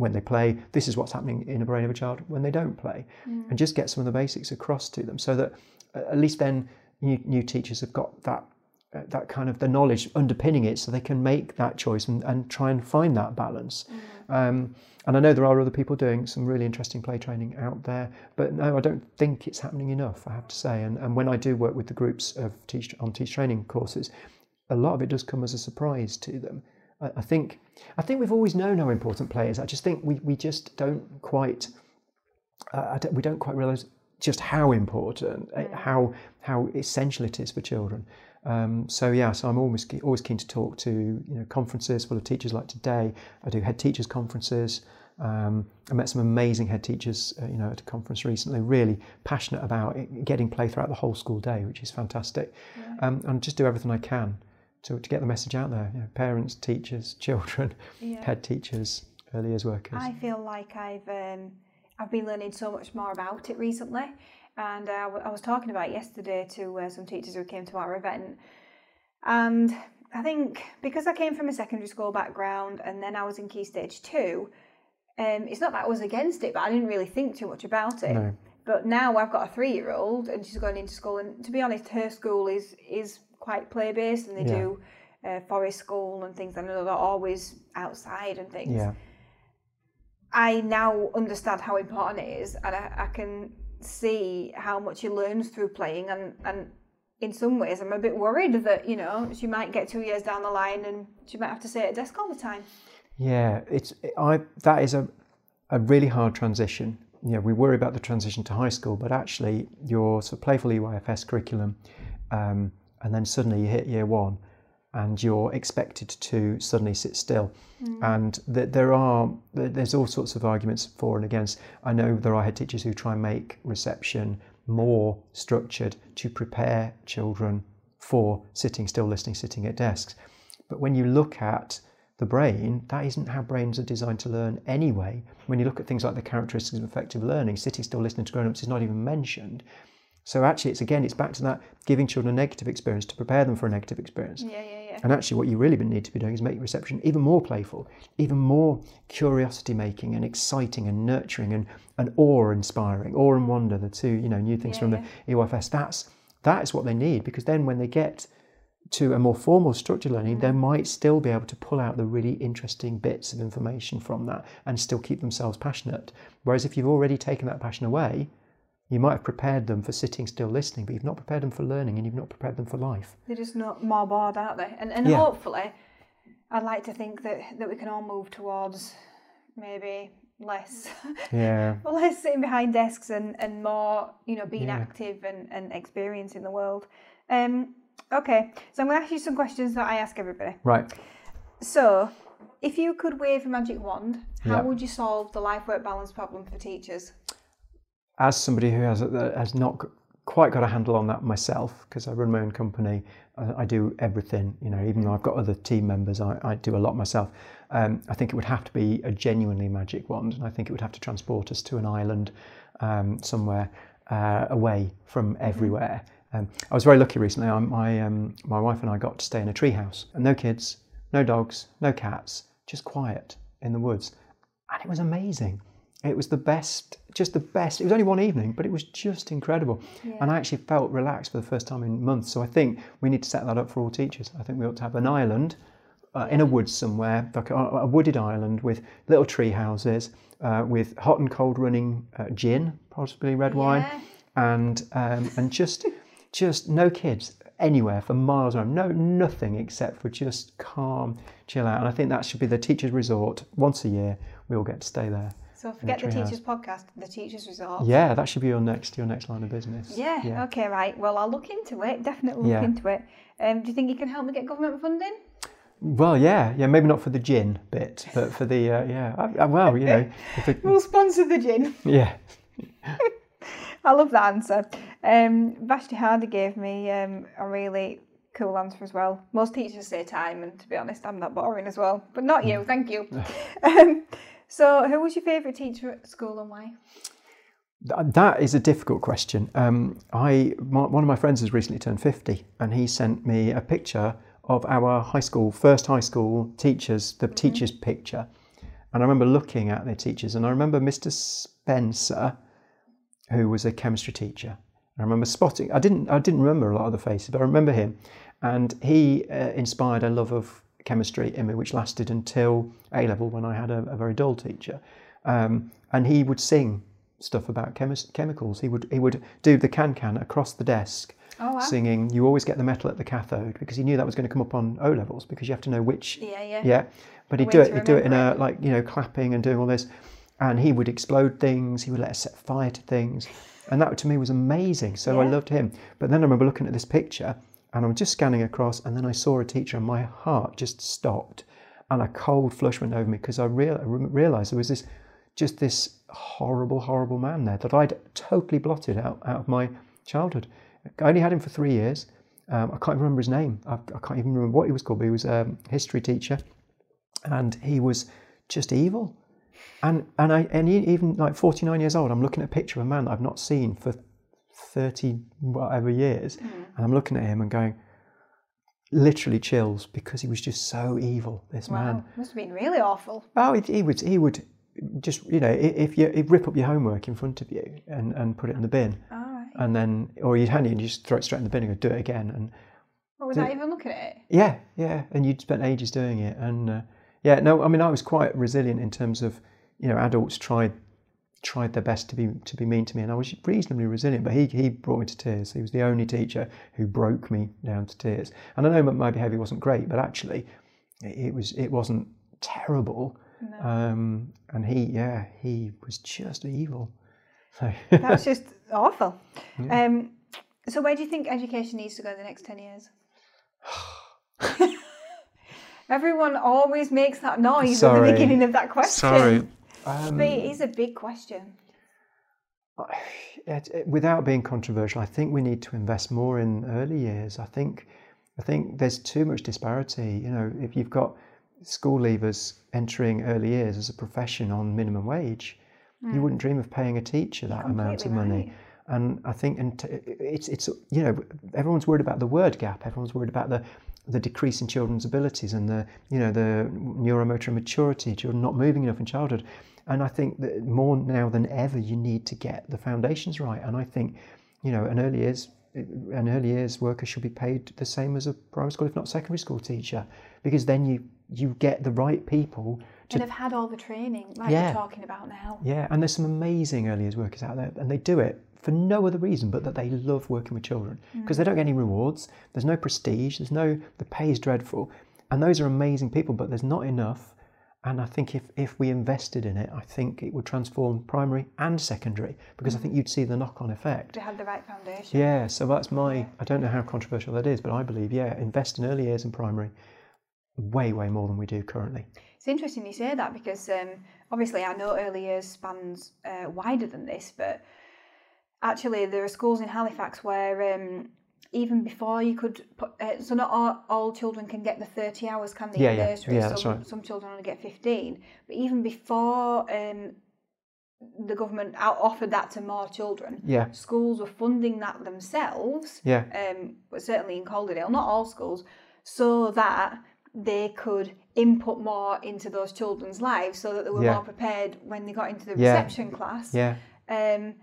when they play. This is what's happening in the brain of a child when they don't play. Mm. And just get some of the basics across to them so that at least then new, new teachers have got that uh, that kind of the knowledge underpinning it so they can make that choice and, and try and find that balance. Mm. Um, and I know there are other people doing some really interesting play training out there, but no, I don't think it's happening enough, I have to say. And, and when I do work with the groups of teach, on teach training courses, a lot of it does come as a surprise to them. I, I think I think we've always known how important play is. I just think we, we just don't quite uh, don't, we don't quite realise just how important, mm. how how essential it is for children. Um, so yeah, so I'm always always keen to talk to you know conferences full of teachers like today. I do head teachers conferences. Um, I met some amazing head teachers, uh, you know, at a conference recently. Really passionate about it, getting play throughout the whole school day, which is fantastic. Yeah. Um, and just do everything I can to, to get the message out there. You know, parents, teachers, children, yeah. head teachers, early years workers. I feel like I've um, I've been learning so much more about it recently. And uh, I was talking about yesterday to uh, some teachers who came to our event. And I think because I came from a secondary school background and then I was in Key Stage 2, um, it's not that I was against it, but I didn't really think too much about it. No. But now I've got a three year old and she's going into school. And to be honest, her school is, is quite play based and they yeah. do uh, forest school and things. I know they're always outside and things. Yeah. I now understand how important it is, and I, I can see how much he learns through playing and and in some ways I'm a bit worried that you know she might get two years down the line and she might have to stay at a desk all the time. Yeah, it's I that is a a really hard transition. You know, we worry about the transition to high school, but actually your sort of playful EYFS curriculum, um, and then suddenly you hit year one, and you're expected to suddenly sit still. Mm. And th- there are there's all sorts of arguments for and against. I know there are head teachers who try and make reception more structured to prepare children for sitting still, listening, sitting at desks. But when you look at the brain, that isn't how brains are designed to learn anyway. When you look at things like the characteristics of effective learning, sitting still, listening to grown-ups is not even mentioned. So actually, it's again, it's back to that giving children a negative experience to prepare them for a negative experience. Yeah, yeah, yeah. And actually, what you really need to be doing is make reception even more playful, even more curiosity making and exciting and nurturing and, and awe inspiring, awe and wonder, the two you know new things yeah, from yeah. the EYFS. That's that is what they need because then when they get to a more formal structured learning, mm. they might still be able to pull out the really interesting bits of information from that and still keep themselves passionate. Whereas if you've already taken that passion away, you might have prepared them for sitting still listening, but you've not prepared them for learning and you've not prepared them for life. They're just not more bored, aren't they? And, and yeah. hopefully, I'd like to think that, that we can all move towards maybe less yeah less sitting behind desks and, and more you know being yeah. active and, and experiencing the world um okay so i'm going to ask you some questions that i ask everybody right so if you could wave a magic wand how yeah. would you solve the life work balance problem for teachers as somebody who has has not quite got a handle on that myself because I run my own company. I, I, do everything, you know, even though I've got other team members, I, I do a lot myself. Um, I think it would have to be a genuinely magic wand, and I think it would have to transport us to an island um, somewhere uh, away from mm-hmm. everywhere. Um, I was very lucky recently. I, my um, my wife and I got to stay in a treehouse, and no kids, no dogs, no cats, just quiet in the woods, and it was amazing. It was the best, just the best. It was only one evening, but it was just incredible. Yeah. And I actually felt relaxed for the first time in months. So I think we need to set that up for all teachers. I think we ought to have an island uh, in a woods somewhere, like a, a, wooded island with little tree houses, uh, with hot and cold running uh, gin, possibly red wine, and um, and just just no kids anywhere for miles around. No, nothing except for just calm, chill out. And I think that should be the teachers' resort once a year. We all get to stay there. So forget the teachers podcast, the teachers resort. Yeah, that should be your next your next line of business. Yeah. yeah. Okay. Right. Well, I'll look into it. Definitely look yeah. into it. Um, do you think you can help me get government funding? Well, yeah, yeah, maybe not for the gin bit, but for the uh, yeah. I, I, well, you know, it, we'll sponsor the gin. Yeah. I love that answer. Um, Vashti Hardy gave me um, a really cool answer as well. Most teachers say time, and to be honest, I'm that boring as well. But not you, mm. thank you. um, so, who was your favourite teacher at school and why? That is a difficult question. Um, I my, one of my friends has recently turned fifty, and he sent me a picture of our high school first high school teachers, the teachers' picture, and I remember looking at their teachers, and I remember Mr. Spencer, who was a chemistry teacher. I remember spotting. I didn't. I didn't remember a lot of the faces, but I remember him, and he uh, inspired a love of chemistry in me, which lasted until A level when I had a, a very dull teacher, um, and he would sing stuff about chemicals. He would he would do the can can across the desk, Oh, wow. singing. You always get the metal at the cathode because he knew that was going to come up on O levels because you have to know which Yeah, yeah. yeah, but he'd do it. He'd do it in a like you know clapping and doing all this, and he would explode things. He would let us set fire to things, and that to me was amazing. So I loved him. But then I remember looking at this picture, and I'm just scanning across, and then I saw a teacher, and my heart just stopped, and a cold flush went over me because I real, realized there was this, just this horrible, horrible man there that I'd totally blotted out out of my childhood. I only had him for three years. Um, I can't even remember his name. I, I can't even remember what he was called. But he was a history teacher, and he was just evil. And and I and even like 49 years old, I'm looking at a picture of a man that I've not seen for 30 whatever years, Hmm. and I'm looking at him and going, literally chills because he was just so evil. This man. Must have been really awful. Oh, he, he would he would just you know if you he'd rip up your homework in front of you and, and put it in the bin, right. and then or you'd hand it and you just throw it straight in the bin and go do it again and Well, without even looking at it. yeah yeah and you'd spent ages doing it and uh, yeah no I mean I was quite resilient in terms of you know adults tried tried their best to be to be mean to me and I was reasonably resilient but he he brought me to tears. He was the only teacher who broke me down to tears. And I know my behaviour wasn't great but actually it, was it wasn't terrible. Um, and he yeah he was just evil. So That's just awful. Um, so, where do you think education needs to go in the next 10 years? Everyone always makes that noise at the beginning of that question. sorry um, But it is a big question. it, it- without being controversial, I think we need to invest more in early years. I think, I think there's too much disparity. You know, if you've got school leavers entering early years as a profession on minimum wage, you wouldn't dream of paying a teacher that amount of completely money. right. And I think and t- it's it's you know everyone's worried about the word gap. Everyone's worried about the the decrease in children's abilities and the you know the neuromotor maturity, children not moving enough in childhood. And I think that more now than ever, you need to get the foundations right. And I think you know an early years an early years worker should be paid the same as a primary school, if not secondary school teacher, because then you you get the right people And have had all the training, like Yeah. we're talking about now. yeah, and there's some amazing early years workers out there, and they do it for no other reason but that they love working with children mm. because they don't get any rewards. There's no prestige. There's no the pay is dreadful, and those are amazing people, but there's not enough. And I think if if we invested in it, I think it would transform primary and secondary because I think you'd see the knock-on effect. To have the right foundation. Yeah, so that's my. I don't know how controversial that is, but I believe yeah, invest in early years and primary, way way more than we do currently. It's interesting you say that because um, obviously I know early years spans uh, wider than this, but actually there are schools in Halifax where um, even before you could put, uh, so not all, all children can get the 30 hours, can they, Yeah, in yeah. nursery? Yeah, some, right. some children only get 15. But even before um, the government out- offered that to more children, Yeah, schools were funding that themselves yeah, um, but certainly in Calderdale, not all schools, so that they could input more into those children's lives so that they were Yeah. more prepared when they got into the reception class. yeah, Um,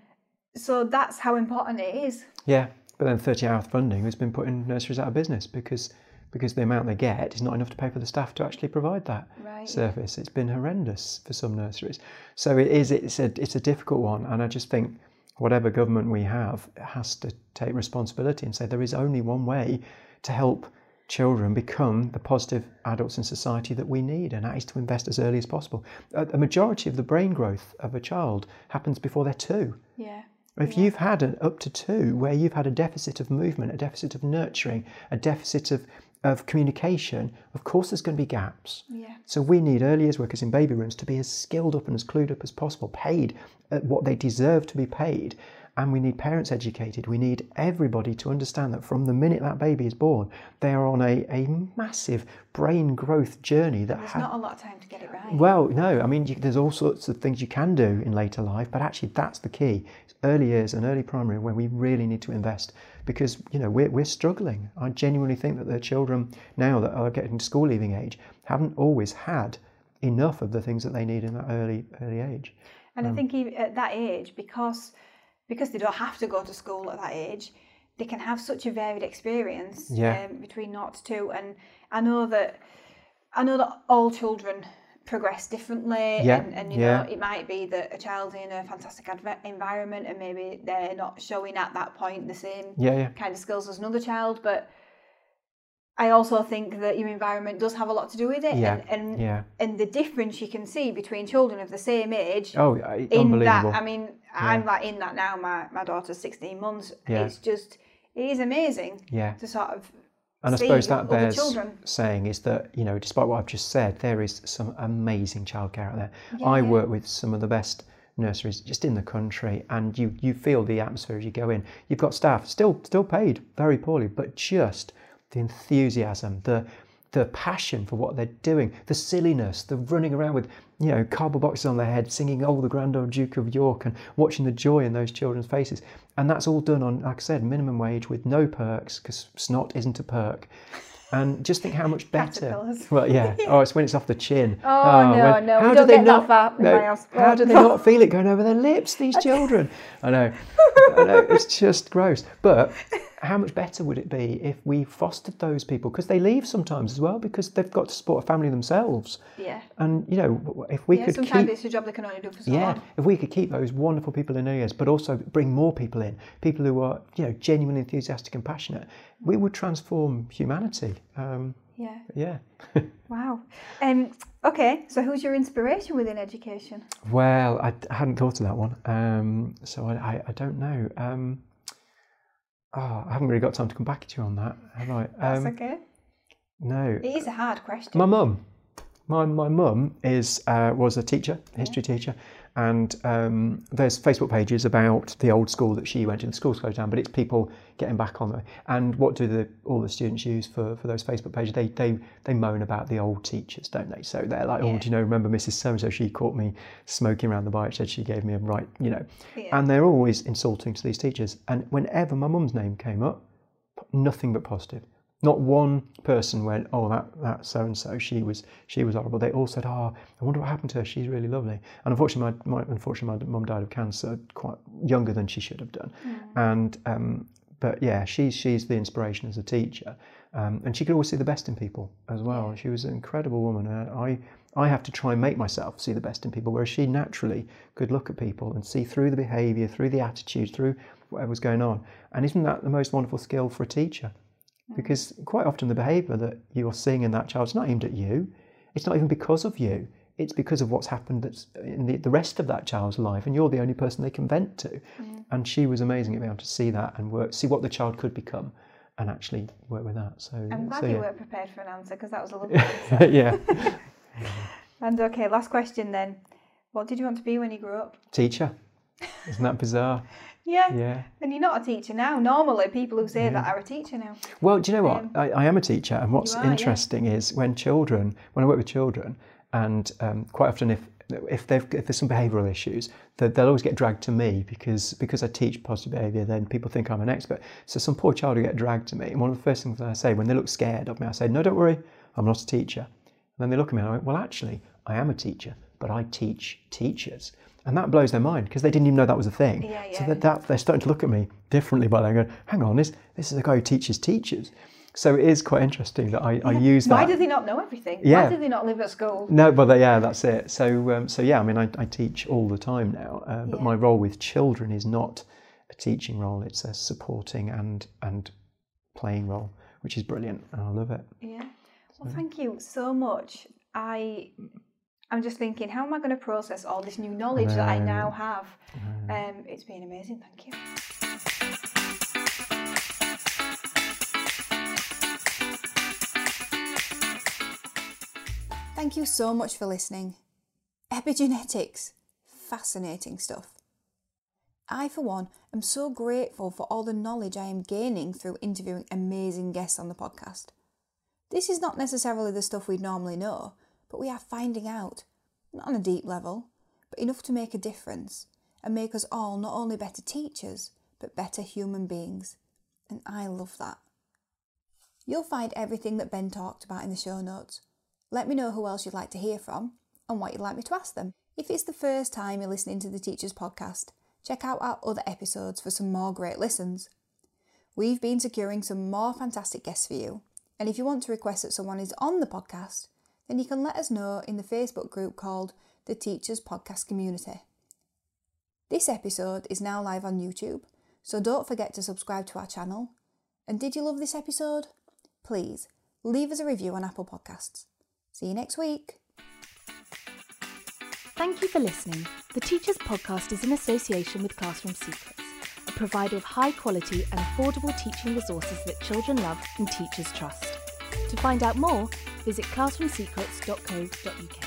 so that's how important it is. yeah. But then 30 hour funding has been putting nurseries out of business because because the amount they get is not enough to pay for the staff to actually provide that Right. service. It's been horrendous for some nurseries. So it is. It's a it's a difficult one, and I just think whatever government we have has to take responsibility and say there is only one way to help children become the positive adults in society that we need, and that is to invest as early as possible. A, a majority of the brain growth of a child happens before they're two. Yeah. If you've had an up to two where you've had a deficit of movement, a deficit of nurturing, a deficit of, of communication, of course there's going to be gaps. Yeah. So we need early years workers in baby rooms to be as skilled up and as clued up as possible, paid at what they deserve to be paid, and we need parents educated. We need everybody to understand that from the minute that baby is born, they are on a, a massive brain growth journey that There's ha- not a lot of time to get it right. well, no, I mean, you, there's all sorts of things you can do in later life, but actually, that's the key. It's early years and early primary where we really need to invest because, you know, we're, we're struggling. I genuinely think that the children now that are getting to school leaving age haven't always had enough of the things that they need in that early early age. And I um, think at that age, because because they don't have to go to school at that age, they can have such a varied experience Yeah. um, between naught to two. And I know that I know that all children progress differently, Yeah, and, and you yeah. know it might be that a child's in a fantastic environment and maybe they're not showing at that point the same kind of skills as another child, but. I also think that your environment does have a lot to do with it, Yeah, and, and yeah. and the difference you can see between children of the same age Oh, in unbelievable. that i mean i'm like in that now my, my daughter's 16 months Yeah. it's just it is amazing yeah. to sort of And I suppose that bears children. saying is that, you know, despite what I've just said, there is some amazing childcare out there. I Yeah. work with some of the best nurseries just in the country and you, you feel the atmosphere as you go in. You've got staff still still paid very poorly, but just the enthusiasm, the the passion for what they're doing, the silliness, the running around with, you know, cardboard boxes on their head, singing Oh the Grand Old Duke of York and watching the joy in those children's faces. And that's all done on, like I said, minimum wage with no perks, because snot isn't a perk. And just think how much better. Well, yeah. Oh, it's when it's off the chin. Oh, oh no, no, we how do don't they get that not, no. How do they Oh. not feel it going over their lips, these children? I know. I know. It's just gross. But how much better would it be if we fostered those people? Because they leave sometimes as well because they've got to support a family themselves. yeah And, you know, if we yeah could sometimes keep. it's a job they can only do for so Yeah, long if we could keep those wonderful people in their ears, but also bring more people in, people who are, you know, genuinely enthusiastic and passionate, we would transform humanity. Um, yeah yeah. wow um okay so who's your inspiration within education Well, I, I hadn't thought of that one, um, so I, I, I don't know. Oh, I haven't really got time to come back to you on that, have I? that's Um, okay No. it is a hard question My mum. My my mum is uh, was a teacher, a history teacher, and um, there's Facebook pages about the old school that she went to. The school's closed down, but it's people getting back on there. And what do the all the students use for, for those Facebook pages? They they they moan about the old teachers, don't they? So they're like, oh, do you know? Remember Mrs. So and so? She caught me smoking around the bike. Said she gave me a right, you know. Yeah. And they're always insulting to these teachers. And whenever my mum's name came up, nothing but positive. Not one person went, "Oh, that that so and so, she was she was horrible." They all said, "Oh, I wonder what happened to her. She's really lovely." And unfortunately, my, my unfortunately my mum died of cancer quite younger than she should have done. And um, but yeah, she's she's the inspiration as a teacher, um, and she could always see the best in people as well. She was an incredible woman. Uh, I I have to try and make myself see the best in people, whereas she naturally could look at people and see through the behaviour, through the attitude, through whatever was going on. And isn't that the most wonderful skill for a teacher? Mm. Because quite often the behaviour that you're seeing in that child is not aimed at you. It's not even because of you. It's because of what's happened that's in the, the rest of that child's life, and you're the only person they can vent to. Mm. And she was amazing at being able to see that and work, see what the child could become, and actually work with that. So, i'm glad so you weren't prepared for an answer because that was a lovely answer yeah, and okay last question then what did you want to be when you grew up teacher. Isn't that bizarre? Yeah Yeah. And you're not a teacher now. Normally, people who say that are a teacher now. Well, do you know what? Um, I, I am a teacher, and what's are, yeah. interesting is when children, when I work with children, and um, quite often if if they've if there's some behavioural issues, they, they'll always get dragged to me because because I teach positive behaviour. Then people think I'm an expert. So some poor child will get dragged to me, and one of the first things that I say when they look scared of me, I say, "No, don't worry, I'm not a teacher." And then they look at me and I went, "Well, actually, I am a teacher, but I teach teachers." And that blows their mind because they didn't even know that was a thing. Yeah, So yeah. that, that they're starting to look at me differently by then going, hang on, this, this is a guy who teaches teachers. So it is quite interesting that I, I use Why that. do they not know everything? Yeah. Why do they not live at school? No, but they, yeah, that's it. So, um, so yeah, I mean, I, I teach all the time now, uh, but Yeah. my role with children is not a teaching role; it's a supporting and and playing role, which is brilliant, and I love it. Yeah. Well, thank you so much. I, I'm just thinking, how am I going to process all this new knowledge that I now have? Um, it's been amazing. Thank you. Thank you so much for listening. Epigenetics, fascinating stuff. I, for one, am so grateful for all the knowledge I am gaining through interviewing amazing guests on the podcast. This is not necessarily the stuff we'd normally know, but we are finding out, not on a deep level, but enough to make a difference and make us all not only better teachers, but better human beings. And I love that. You'll find everything that Ben talked about in the show notes. Let me know who else you'd like to hear from and what you'd like me to ask them. If it's the first time you're listening to the Teachers Podcast, check out our other episodes for some more great listens. We've been securing some more fantastic guests for you, and if you want to request that someone is on the podcast, then you can let us know in the Facebook group called the Teachers Podcast Community. This episode is now live on YouTube, so don't forget to subscribe to our channel. And did you love this episode? Please leave us a review on Apple Podcasts. See you next week. Thank you for listening. The Teachers Podcast is in association with Classroom Secrets, a provider of high quality and affordable teaching resources that children love and teachers trust. To find out more, visit classroomsecrets.co.uk.